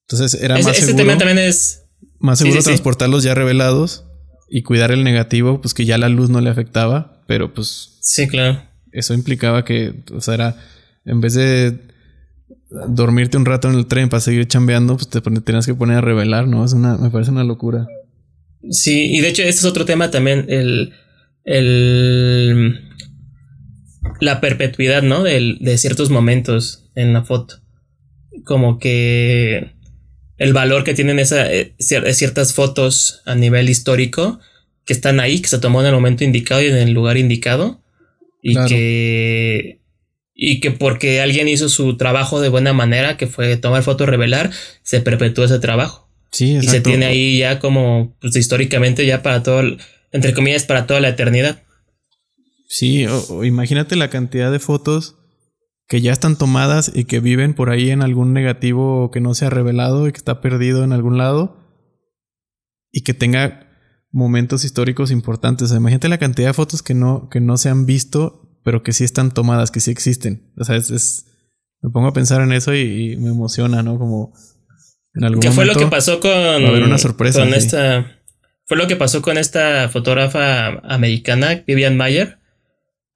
Entonces era más seguro. también es. Más seguro transportarlos ya revelados y cuidar el negativo, pues que ya la luz no le afectaba, pero pues. Sí, claro eso implicaba que, o sea, era, en vez de dormirte un rato en el tren para seguir chambeando, pues te tenías que poner a revelar, ¿no? Es una, me parece una locura. Sí, y de hecho, este es otro tema también, el, el la perpetuidad, ¿no? De, de ciertos momentos en la foto. Como que el valor que tienen esa, eh, ciertas fotos a nivel histórico que están ahí, que se tomó en el momento indicado y en el lugar indicado, y que y que porque alguien hizo su trabajo de buena manera, que fue tomar fotos, revelar, se perpetúa ese trabajo. Sí, exacto. Y se tiene ahí ya como, pues históricamente ya para todo, entre comillas, para toda la eternidad. Sí, o, imagínate la cantidad de fotos que ya están tomadas y que viven por ahí en algún negativo que no se ha revelado y que está perdido en algún lado y que tenga momentos históricos importantes. imagínate la cantidad de fotos que no, que no se han visto, pero que sí están tomadas, que sí existen. O sea, es, me pongo a pensar en eso y, me emociona, ¿no? Como en algún ¿Qué fue lo que pasó con, una sorpresa, con esta, fue lo que pasó con esta fotógrafa americana, Vivian Mayer,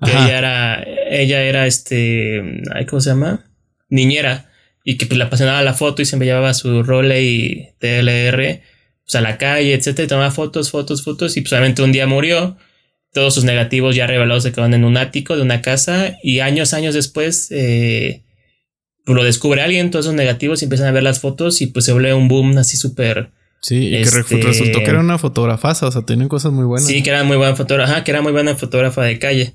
que ella era, ella era este, ¿cómo se llama? Niñera y que pues, le apasionaba la foto y siempre llevaba su role y TLR pues, a la calle, etcétera, y tomaba fotos, fotos, fotos, y pues obviamente un día murió. Todos sus negativos ya revelados se quedaron en un ático de una casa, y años, años después, eh, pues lo descubre alguien, todos esos negativos, y empiezan a ver las fotos, y pues se vuelve un boom así súper. Sí, y que este, resultó que era una fotógrafa, o sea, tienen cosas muy buenas. Sí, que era muy buena fotógrafa, que era muy buena fotógrafa de calle.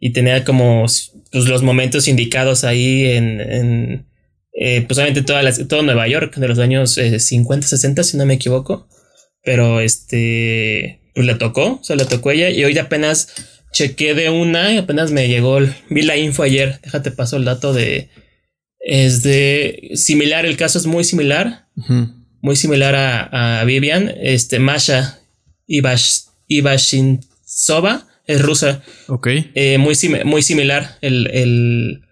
Y tenía como pues, los momentos indicados ahí en, en eh, pues obviamente toda todo Nueva York de los años 50, eh, 60, si no me equivoco. Pero este, pues le tocó, o sea, le tocó ella. Y hoy apenas chequé de una y apenas me llegó, vi la info ayer. Déjate paso el dato de, es de similar, el caso es muy similar. Muy similar a, a, Vivian. Este, Masha Ibash, Ibashinsova es rusa. Ok. Eh, muy, muy similar el, el,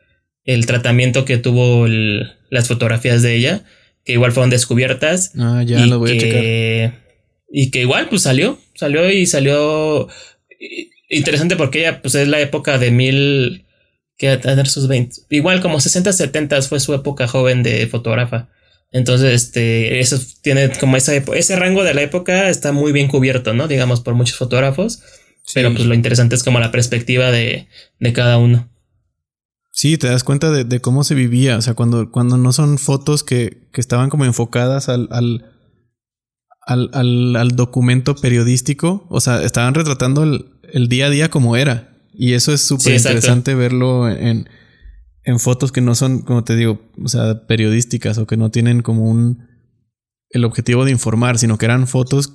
el, tratamiento que tuvo las fotografías de ella, que igual fueron descubiertas. Ah, ya lo voy a checar. Y que igual pues salió, salió y salió interesante porque ella pues es la época de mil que a tener sus 20, igual como 60, 70 fue su época joven de fotógrafa. Entonces, este, eso tiene como esa, ese rango de la época está muy bien cubierto, ¿no? Digamos, por muchos fotógrafos. Pero pues lo interesante es como la perspectiva de, de cada uno. Sí, te das cuenta de, de, cómo se vivía. O sea, cuando, cuando no son fotos que, que estaban como enfocadas al, al, al, al, al, documento periodístico. O sea, estaban retratando el, el día a día como era. Y eso es súper interesante verlo en, en fotos que no son, como te digo, o sea, periodísticas o que no tienen como un el objetivo de informar, sino que eran fotos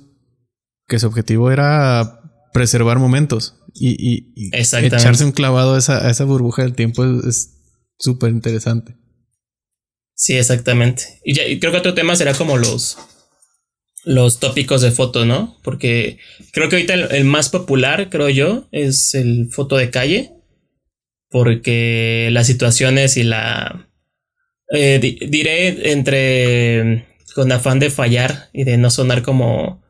que su objetivo era preservar momentos y, y, echarse un clavado a esa, a esa burbuja del tiempo es súper interesante. Sí, exactamente. Y, ya, y creo que otro tema será como los los tópicos de foto, ¿no? Porque creo que ahorita el, más popular, creo yo, es el foto de calle. Porque las situaciones y la... Eh, diré entre con afán de fallar y de no sonar como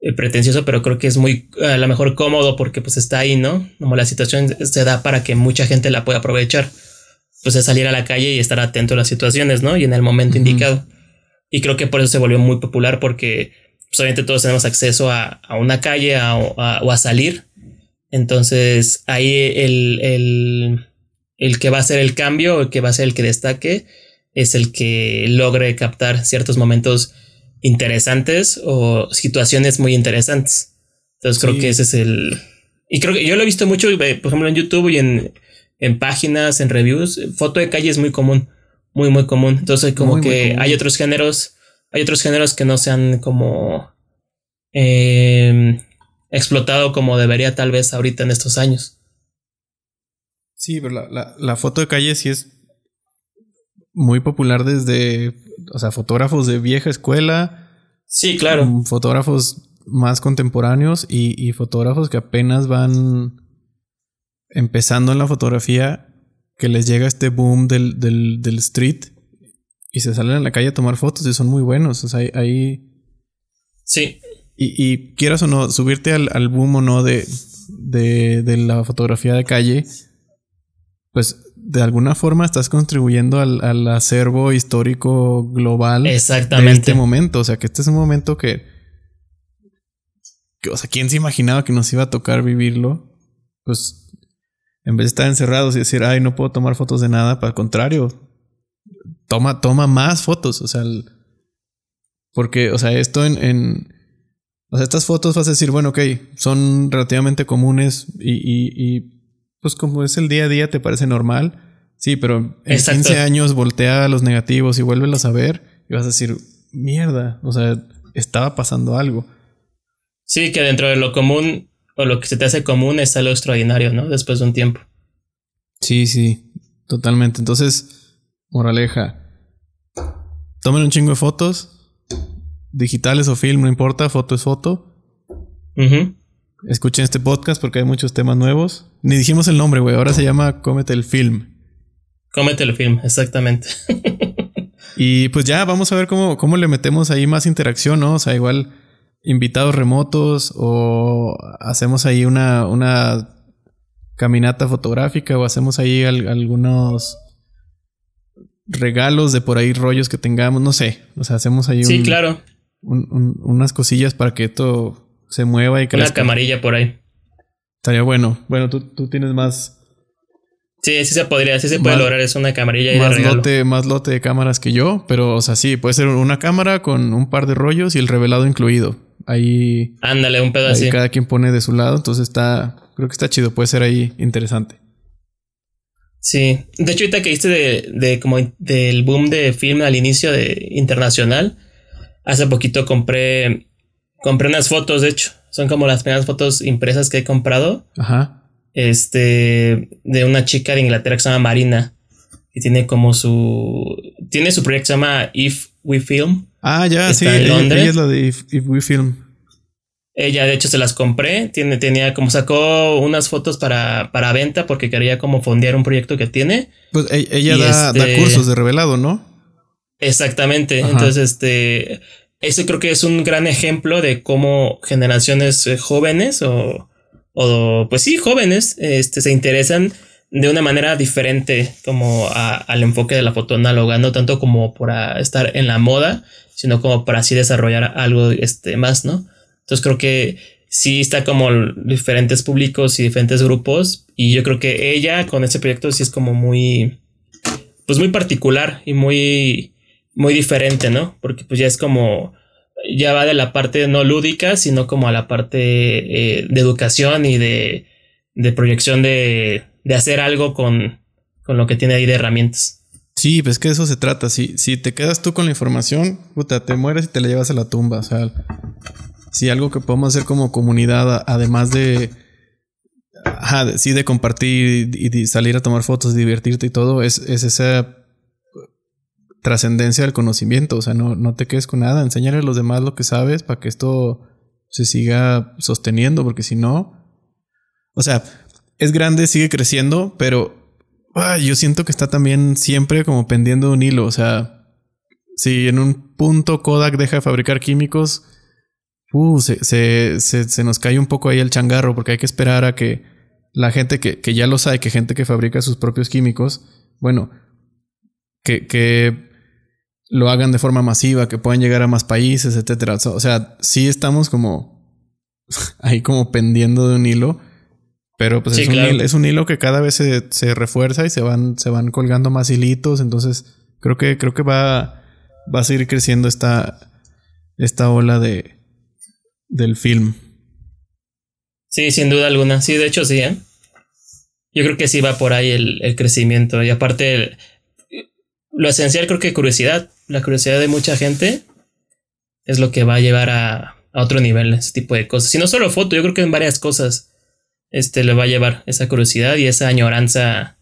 eh, pretencioso, pero creo que es muy a lo mejor cómodo porque pues está ahí, ¿no? Como la situación se da para que mucha gente la pueda aprovechar. Pues es salir a la calle y estar atento a las situaciones, ¿no? Y en el momento indicado. Y creo que por eso se volvió muy popular porque pues, obviamente todos tenemos acceso a, una calle o a salir. Entonces ahí el, el, el que va a ser el cambio, el que va a ser el que destaque, es el que logre captar ciertos momentos interesantes o situaciones muy interesantes. Entonces creo que ese es el... Y creo que yo lo he visto mucho, por ejemplo, en YouTube y en, en páginas, en reviews. Foto de calle es muy común, muy, muy común. Entonces como que hay otros géneros, hay otros géneros que no sean como eh, explotado como debería tal vez ahorita en estos años. Sí, pero la, la foto de calle sí es muy popular desde, o sea, fotógrafos de vieja escuela. Sí, claro. Mm, fotógrafos más contemporáneos y, fotógrafos que apenas van empezando en la fotografía, que les llega este boom del, del, street y se salen a la calle a tomar fotos y son muy buenos. O sea, ahí... Sí. Y, y, quieras o no, subirte al, al boom o no de, de, de la fotografía de calle, pues de alguna forma estás contribuyendo al, acervo histórico global Exactamente. de este momento. O sea, que este es un momento que, O sea, ¿quién se imaginaba que nos iba a tocar vivirlo? Pues en vez de estar encerrados y decir, ay, no puedo tomar fotos de nada, para el contrario, toma, toma más fotos. O sea, porque, o sea, esto en, en, O sea, estas fotos vas a decir, bueno, ok, son relativamente comunes y pues como es el día a día, te parece normal. Sí, pero en 15 años voltea a los negativos y vuelve a ver y vas a decir, mierda, o sea, estaba pasando algo. Sí, que dentro de lo común o lo que se te hace común está lo extraordinario, ¿no? Después de un tiempo. Sí, sí, totalmente. Entonces, moraleja, tomen un chingo de fotos, digitales o film, no importa, foto es foto. Escuchen este podcast porque hay muchos temas nuevos. Ni dijimos el nombre, güey. Ahora se llama Cómete el Film. Cómete el Film, exactamente. y pues ya vamos a ver cómo, cómo le metemos ahí más interacción, ¿no? O sea, igual invitados remotos o hacemos ahí una, una caminata fotográfica o hacemos ahí algunos regalos de por ahí rollos que tengamos, no sé. O sea, hacemos ahí sí, claro. unas cosillas para que esto se mueva y crezca. Una camarilla por ahí. Estaría bueno. Bueno, tú, tú tienes más. Sí, sí se podría, sí se puede lograr, es una camarilla y más lote, más lote de cámaras que yo, pero o sea, sí, puede ser una cámara con un par de rollos y el revelado incluido. Ahí. Ándale, un pedo ahí así. Cada quien pone de su lado, entonces está, creo que está chido, puede ser ahí interesante. Sí, de hecho ahorita que viste de, de como del boom de film al inicio de internacional, hace poquito compré Compré unas fotos, de hecho. Son como las primeras fotos impresas que he comprado. Ajá. Este, de una chica de Inglaterra que se llama Marina. Y tiene como su. Tiene su proyecto que se llama If We Film. Ah, ya, sí. Ella, es la de If, We Film. Ella, de hecho, se las compré. Tiene, tenía como sacó unas fotos para, para venta porque quería como fondear un proyecto que tiene. Pues e, ella da, da, este cursos de revelado, ¿no? Exactamente. Entonces, este ese creo que es un gran ejemplo de cómo generaciones eh, jóvenes o, o pues sí, jóvenes, este, se interesan de una manera diferente como al enfoque de la foto análoga, no tanto como para estar en la moda, sino como para así desarrollar algo este, más, ¿no? Entonces creo que sí está como diferentes públicos y diferentes grupos y yo creo que ella con ese proyecto sí es como muy, pues muy particular y muy muy diferente, ¿no? Porque pues ya es como, ya va de la parte no lúdica, sino como a la parte eh, de educación y de, de proyección de, de, hacer algo con, con lo que tiene ahí de herramientas. Sí, pues que eso se trata. Si, si te quedas tú con la información, puta, te mueres y te la llevas a la tumba. O sea, si algo que podemos hacer como comunidad, además de, ajá, sí, de compartir y, salir a tomar fotos, divertirte y todo, es, es esa trascendencia del conocimiento. O sea, no, no te quedes con nada. Enséñale a los demás lo que sabes para que esto se siga sosteniendo, porque si no. O sea, es grande, sigue creciendo, pero yo siento que está también siempre como pendiendo de un hilo. O sea, si en un punto Kodak deja de fabricar químicos, uh, se, nos cae un poco ahí el changarro porque hay que esperar a que la gente que, que ya lo sabe, que gente que fabrica sus propios químicos, bueno, que, que lo hagan de forma masiva, que puedan llegar a más países, etcétera. O sea, sí estamos como ahí como pendiendo de un hilo, pero pues es, un hilo, es, un hilo, que cada vez se, se, refuerza y se van, se van colgando más hilitos, entonces creo que, creo que va, va a seguir creciendo esta, esta ola de, del film. Sí, sin duda alguna. Sí, de hecho sí, ¿eh? Yo creo que sí va por ahí el, el crecimiento. Y aparte, lo esencial creo que curiosidad. La curiosidad de mucha gente es lo que va a llevar a, a otro nivel ese tipo de cosas. Si no solo foto, yo creo que en varias cosas este, le va a llevar esa curiosidad y esa añoranza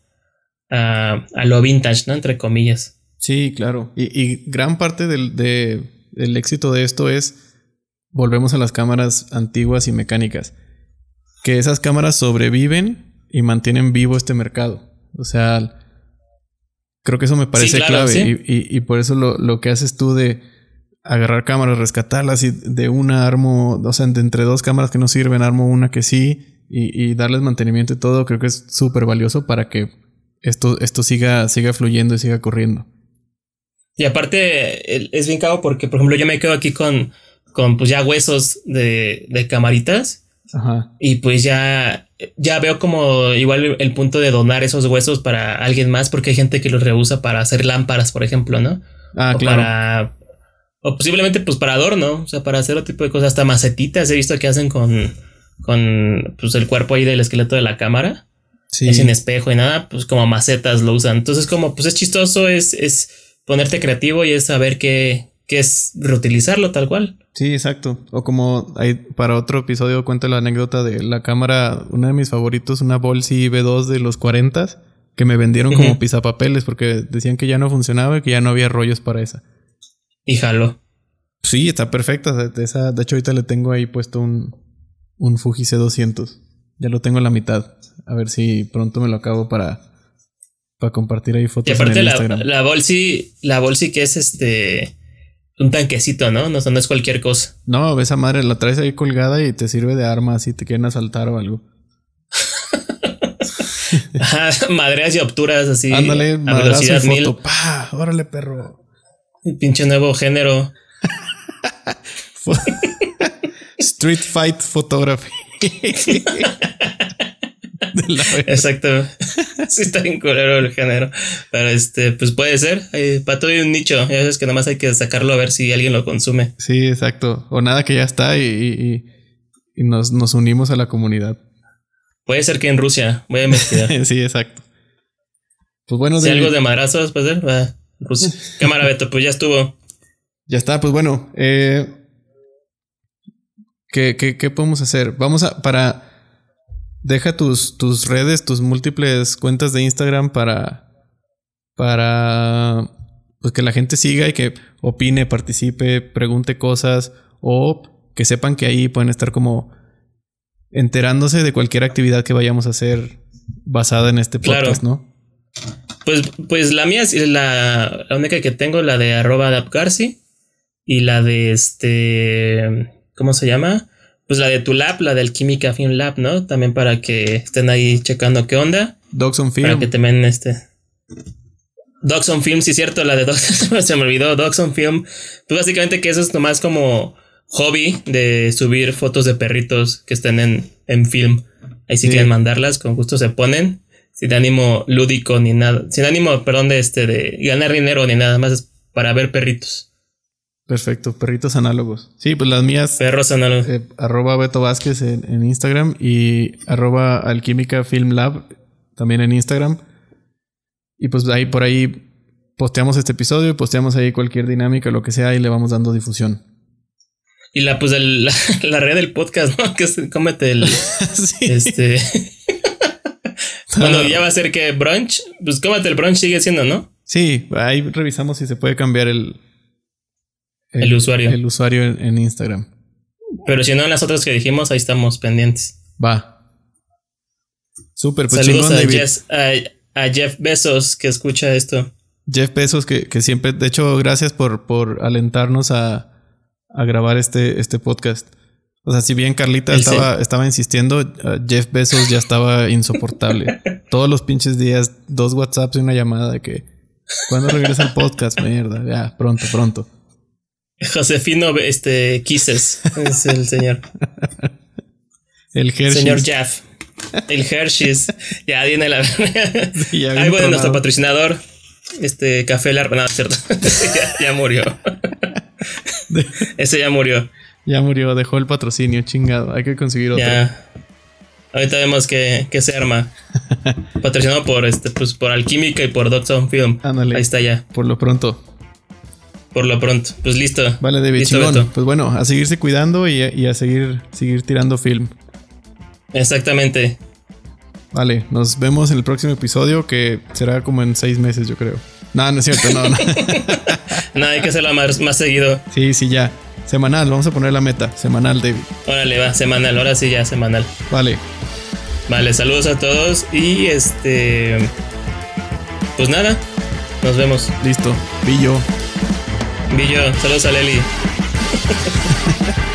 a, a lo vintage, ¿no? Entre comillas. Sí, claro. Y, y gran parte del, de, del éxito de esto es, volvemos a las cámaras antiguas y mecánicas, que esas cámaras sobreviven y mantienen vivo este mercado. O sea, creo que eso me parece clave y, y, por eso lo, lo, que haces tú de agarrar cámaras, rescatarlas y de una armo, o sea, de entre dos cámaras que no sirven, armo una que sí y, y darles mantenimiento y todo, creo que es súper valioso para que esto, esto siga, siga fluyendo y siga corriendo. Y aparte es bien caro porque, por ejemplo, yo me quedo aquí con, con pues ya huesos de, de camaritas. Ajá. Y pues ya, ya veo como igual el punto de donar esos huesos para alguien más, porque hay gente que los rehúsa para hacer lámparas, por ejemplo, ¿no? Ah, o claro. Para, o posiblemente pues para adorno, o sea, para hacer otro tipo de cosas, hasta macetitas he visto que hacen con, con pues el cuerpo ahí del esqueleto de la cámara. Sí. sin espejo y nada, pues como macetas lo usan. Entonces como pues es chistoso, es, es ponerte creativo y es saber qué, qué es reutilizarlo tal cual. Sí, exacto. O como hay, para otro episodio cuento la anécdota de la cámara, una de mis favoritos, una Bolsi V2 de los 40 que me vendieron como pisapapeles porque decían que ya no funcionaba y que ya no había rollos para esa. Y jalo. Sí, está perfecta. De, esa, de hecho, ahorita le tengo ahí puesto un, un Fuji C200. Ya lo tengo en la mitad. A ver si pronto me lo acabo para, para compartir ahí fotos. Y aparte, la, la bolsi, la bolsi que es este un tanquecito, ¿no? No, no es cualquier cosa. No, esa madre la traes ahí colgada y te sirve de arma si te quieren asaltar o algo. madreas y obturas así. Ándale, madrazo y foto. ¡Pah! Órale, perro. El pinche nuevo género. Street Fight Photography. Exacto. sí, está bien culero el género. Pero este, pues puede ser. para todo hay un nicho. Ya sabes que nada más hay que sacarlo a ver si alguien lo consume. Sí, exacto. O nada que ya está y, y, nos, nos, unimos a la comunidad. Puede ser que en Rusia. Voy a investigar. sí, exacto. Pues bueno, si algo de madrazos, pues ser. Va, Rusia. Cámara, Beto, pues ya estuvo. Ya está, pues bueno. Eh, ¿qué, qué, qué podemos hacer? Vamos a. Para deja tus, tus redes, tus múltiples cuentas de Instagram para, para pues que la gente siga y que opine, participe, pregunte cosas o que sepan que ahí pueden estar como enterándose de cualquier actividad que vayamos a hacer basada en este podcast, ¿no? Pues, pues la mía es la, la única que tengo, la de arroba y la de este, ¿cómo se llama? pues la de tu lab, la del Química Film Lab, ¿no? También para que estén ahí checando qué onda. Dogs on Film. Para que te este. Dogs on Film, sí, cierto, la de Dogs, se me olvidó, Dogs on Film. Pues básicamente que eso es nomás como hobby de subir fotos de perritos que estén en, en film. Ahí sí, quieren mandarlas, con gusto se ponen. Sin ánimo lúdico ni nada. Sin ánimo, perdón, de este, de ganar dinero ni nada más, es para ver perritos. Perfecto, perritos análogos. Sí, pues las mías. Perros análogos. Eh, arroba Beto Vázquez en, Instagram y arroba Alquímica Film Lab también en Instagram. Y pues ahí por ahí posteamos este episodio, posteamos ahí cualquier dinámica, lo que sea, y le vamos dando difusión. Y la, pues la, red del podcast, ¿no? Que es cómete el. sí. Este. bueno, ya va a ser que brunch, pues cómete el brunch sigue siendo, ¿no? Sí, ahí revisamos si se puede cambiar el, el, usuario. El usuario en, Instagram. Pero si no, en las otras que dijimos, ahí estamos pendientes. Va. Súper, pues Saludos a, Jeff, a, Jeff Bezos que escucha esto. Jeff Bezos, que, que siempre, de hecho, gracias por, por alentarnos a, a grabar este, este podcast. O sea, si bien Carlita estaba, estaba insistiendo, uh, Jeff Bezos ya estaba insoportable. Todos los pinches días, dos WhatsApps y una llamada de que ¿cuándo regresa el podcast? Mierda, ya, pronto, pronto. Josefino este Kisses es el señor. el Hershey's. Señor Jeff. El Hershey's. ya viene la sí, Ahí bueno, nuestro patrocinador. Este café largo. No, cierto. ya, murió. Ese ya murió. Ya murió, dejó el patrocinio, chingado. Hay que conseguir otro. Ya. Ahorita vemos que, que se arma. Patrocinado por este, pues por Alquímica y por Dodson Film. Ándale. Ahí está ya. Por lo pronto. Por lo pronto. Pues listo. Vale, David. Pues bueno, a seguirse cuidando y, y a seguir, seguir tirando film. Exactamente. Vale, nos vemos en el próximo episodio que será como en seis meses, yo creo. No, no es cierto, no, no. no, hay que hacerlo más, más seguido. Sí, sí, ya. Semanal, vamos a poner la meta. Semanal, David. Órale, va, semanal, ahora sí ya, semanal. Vale. Vale, saludos a todos y este. Pues nada, nos vemos. Listo. Billo. Billo, saludos a Leli.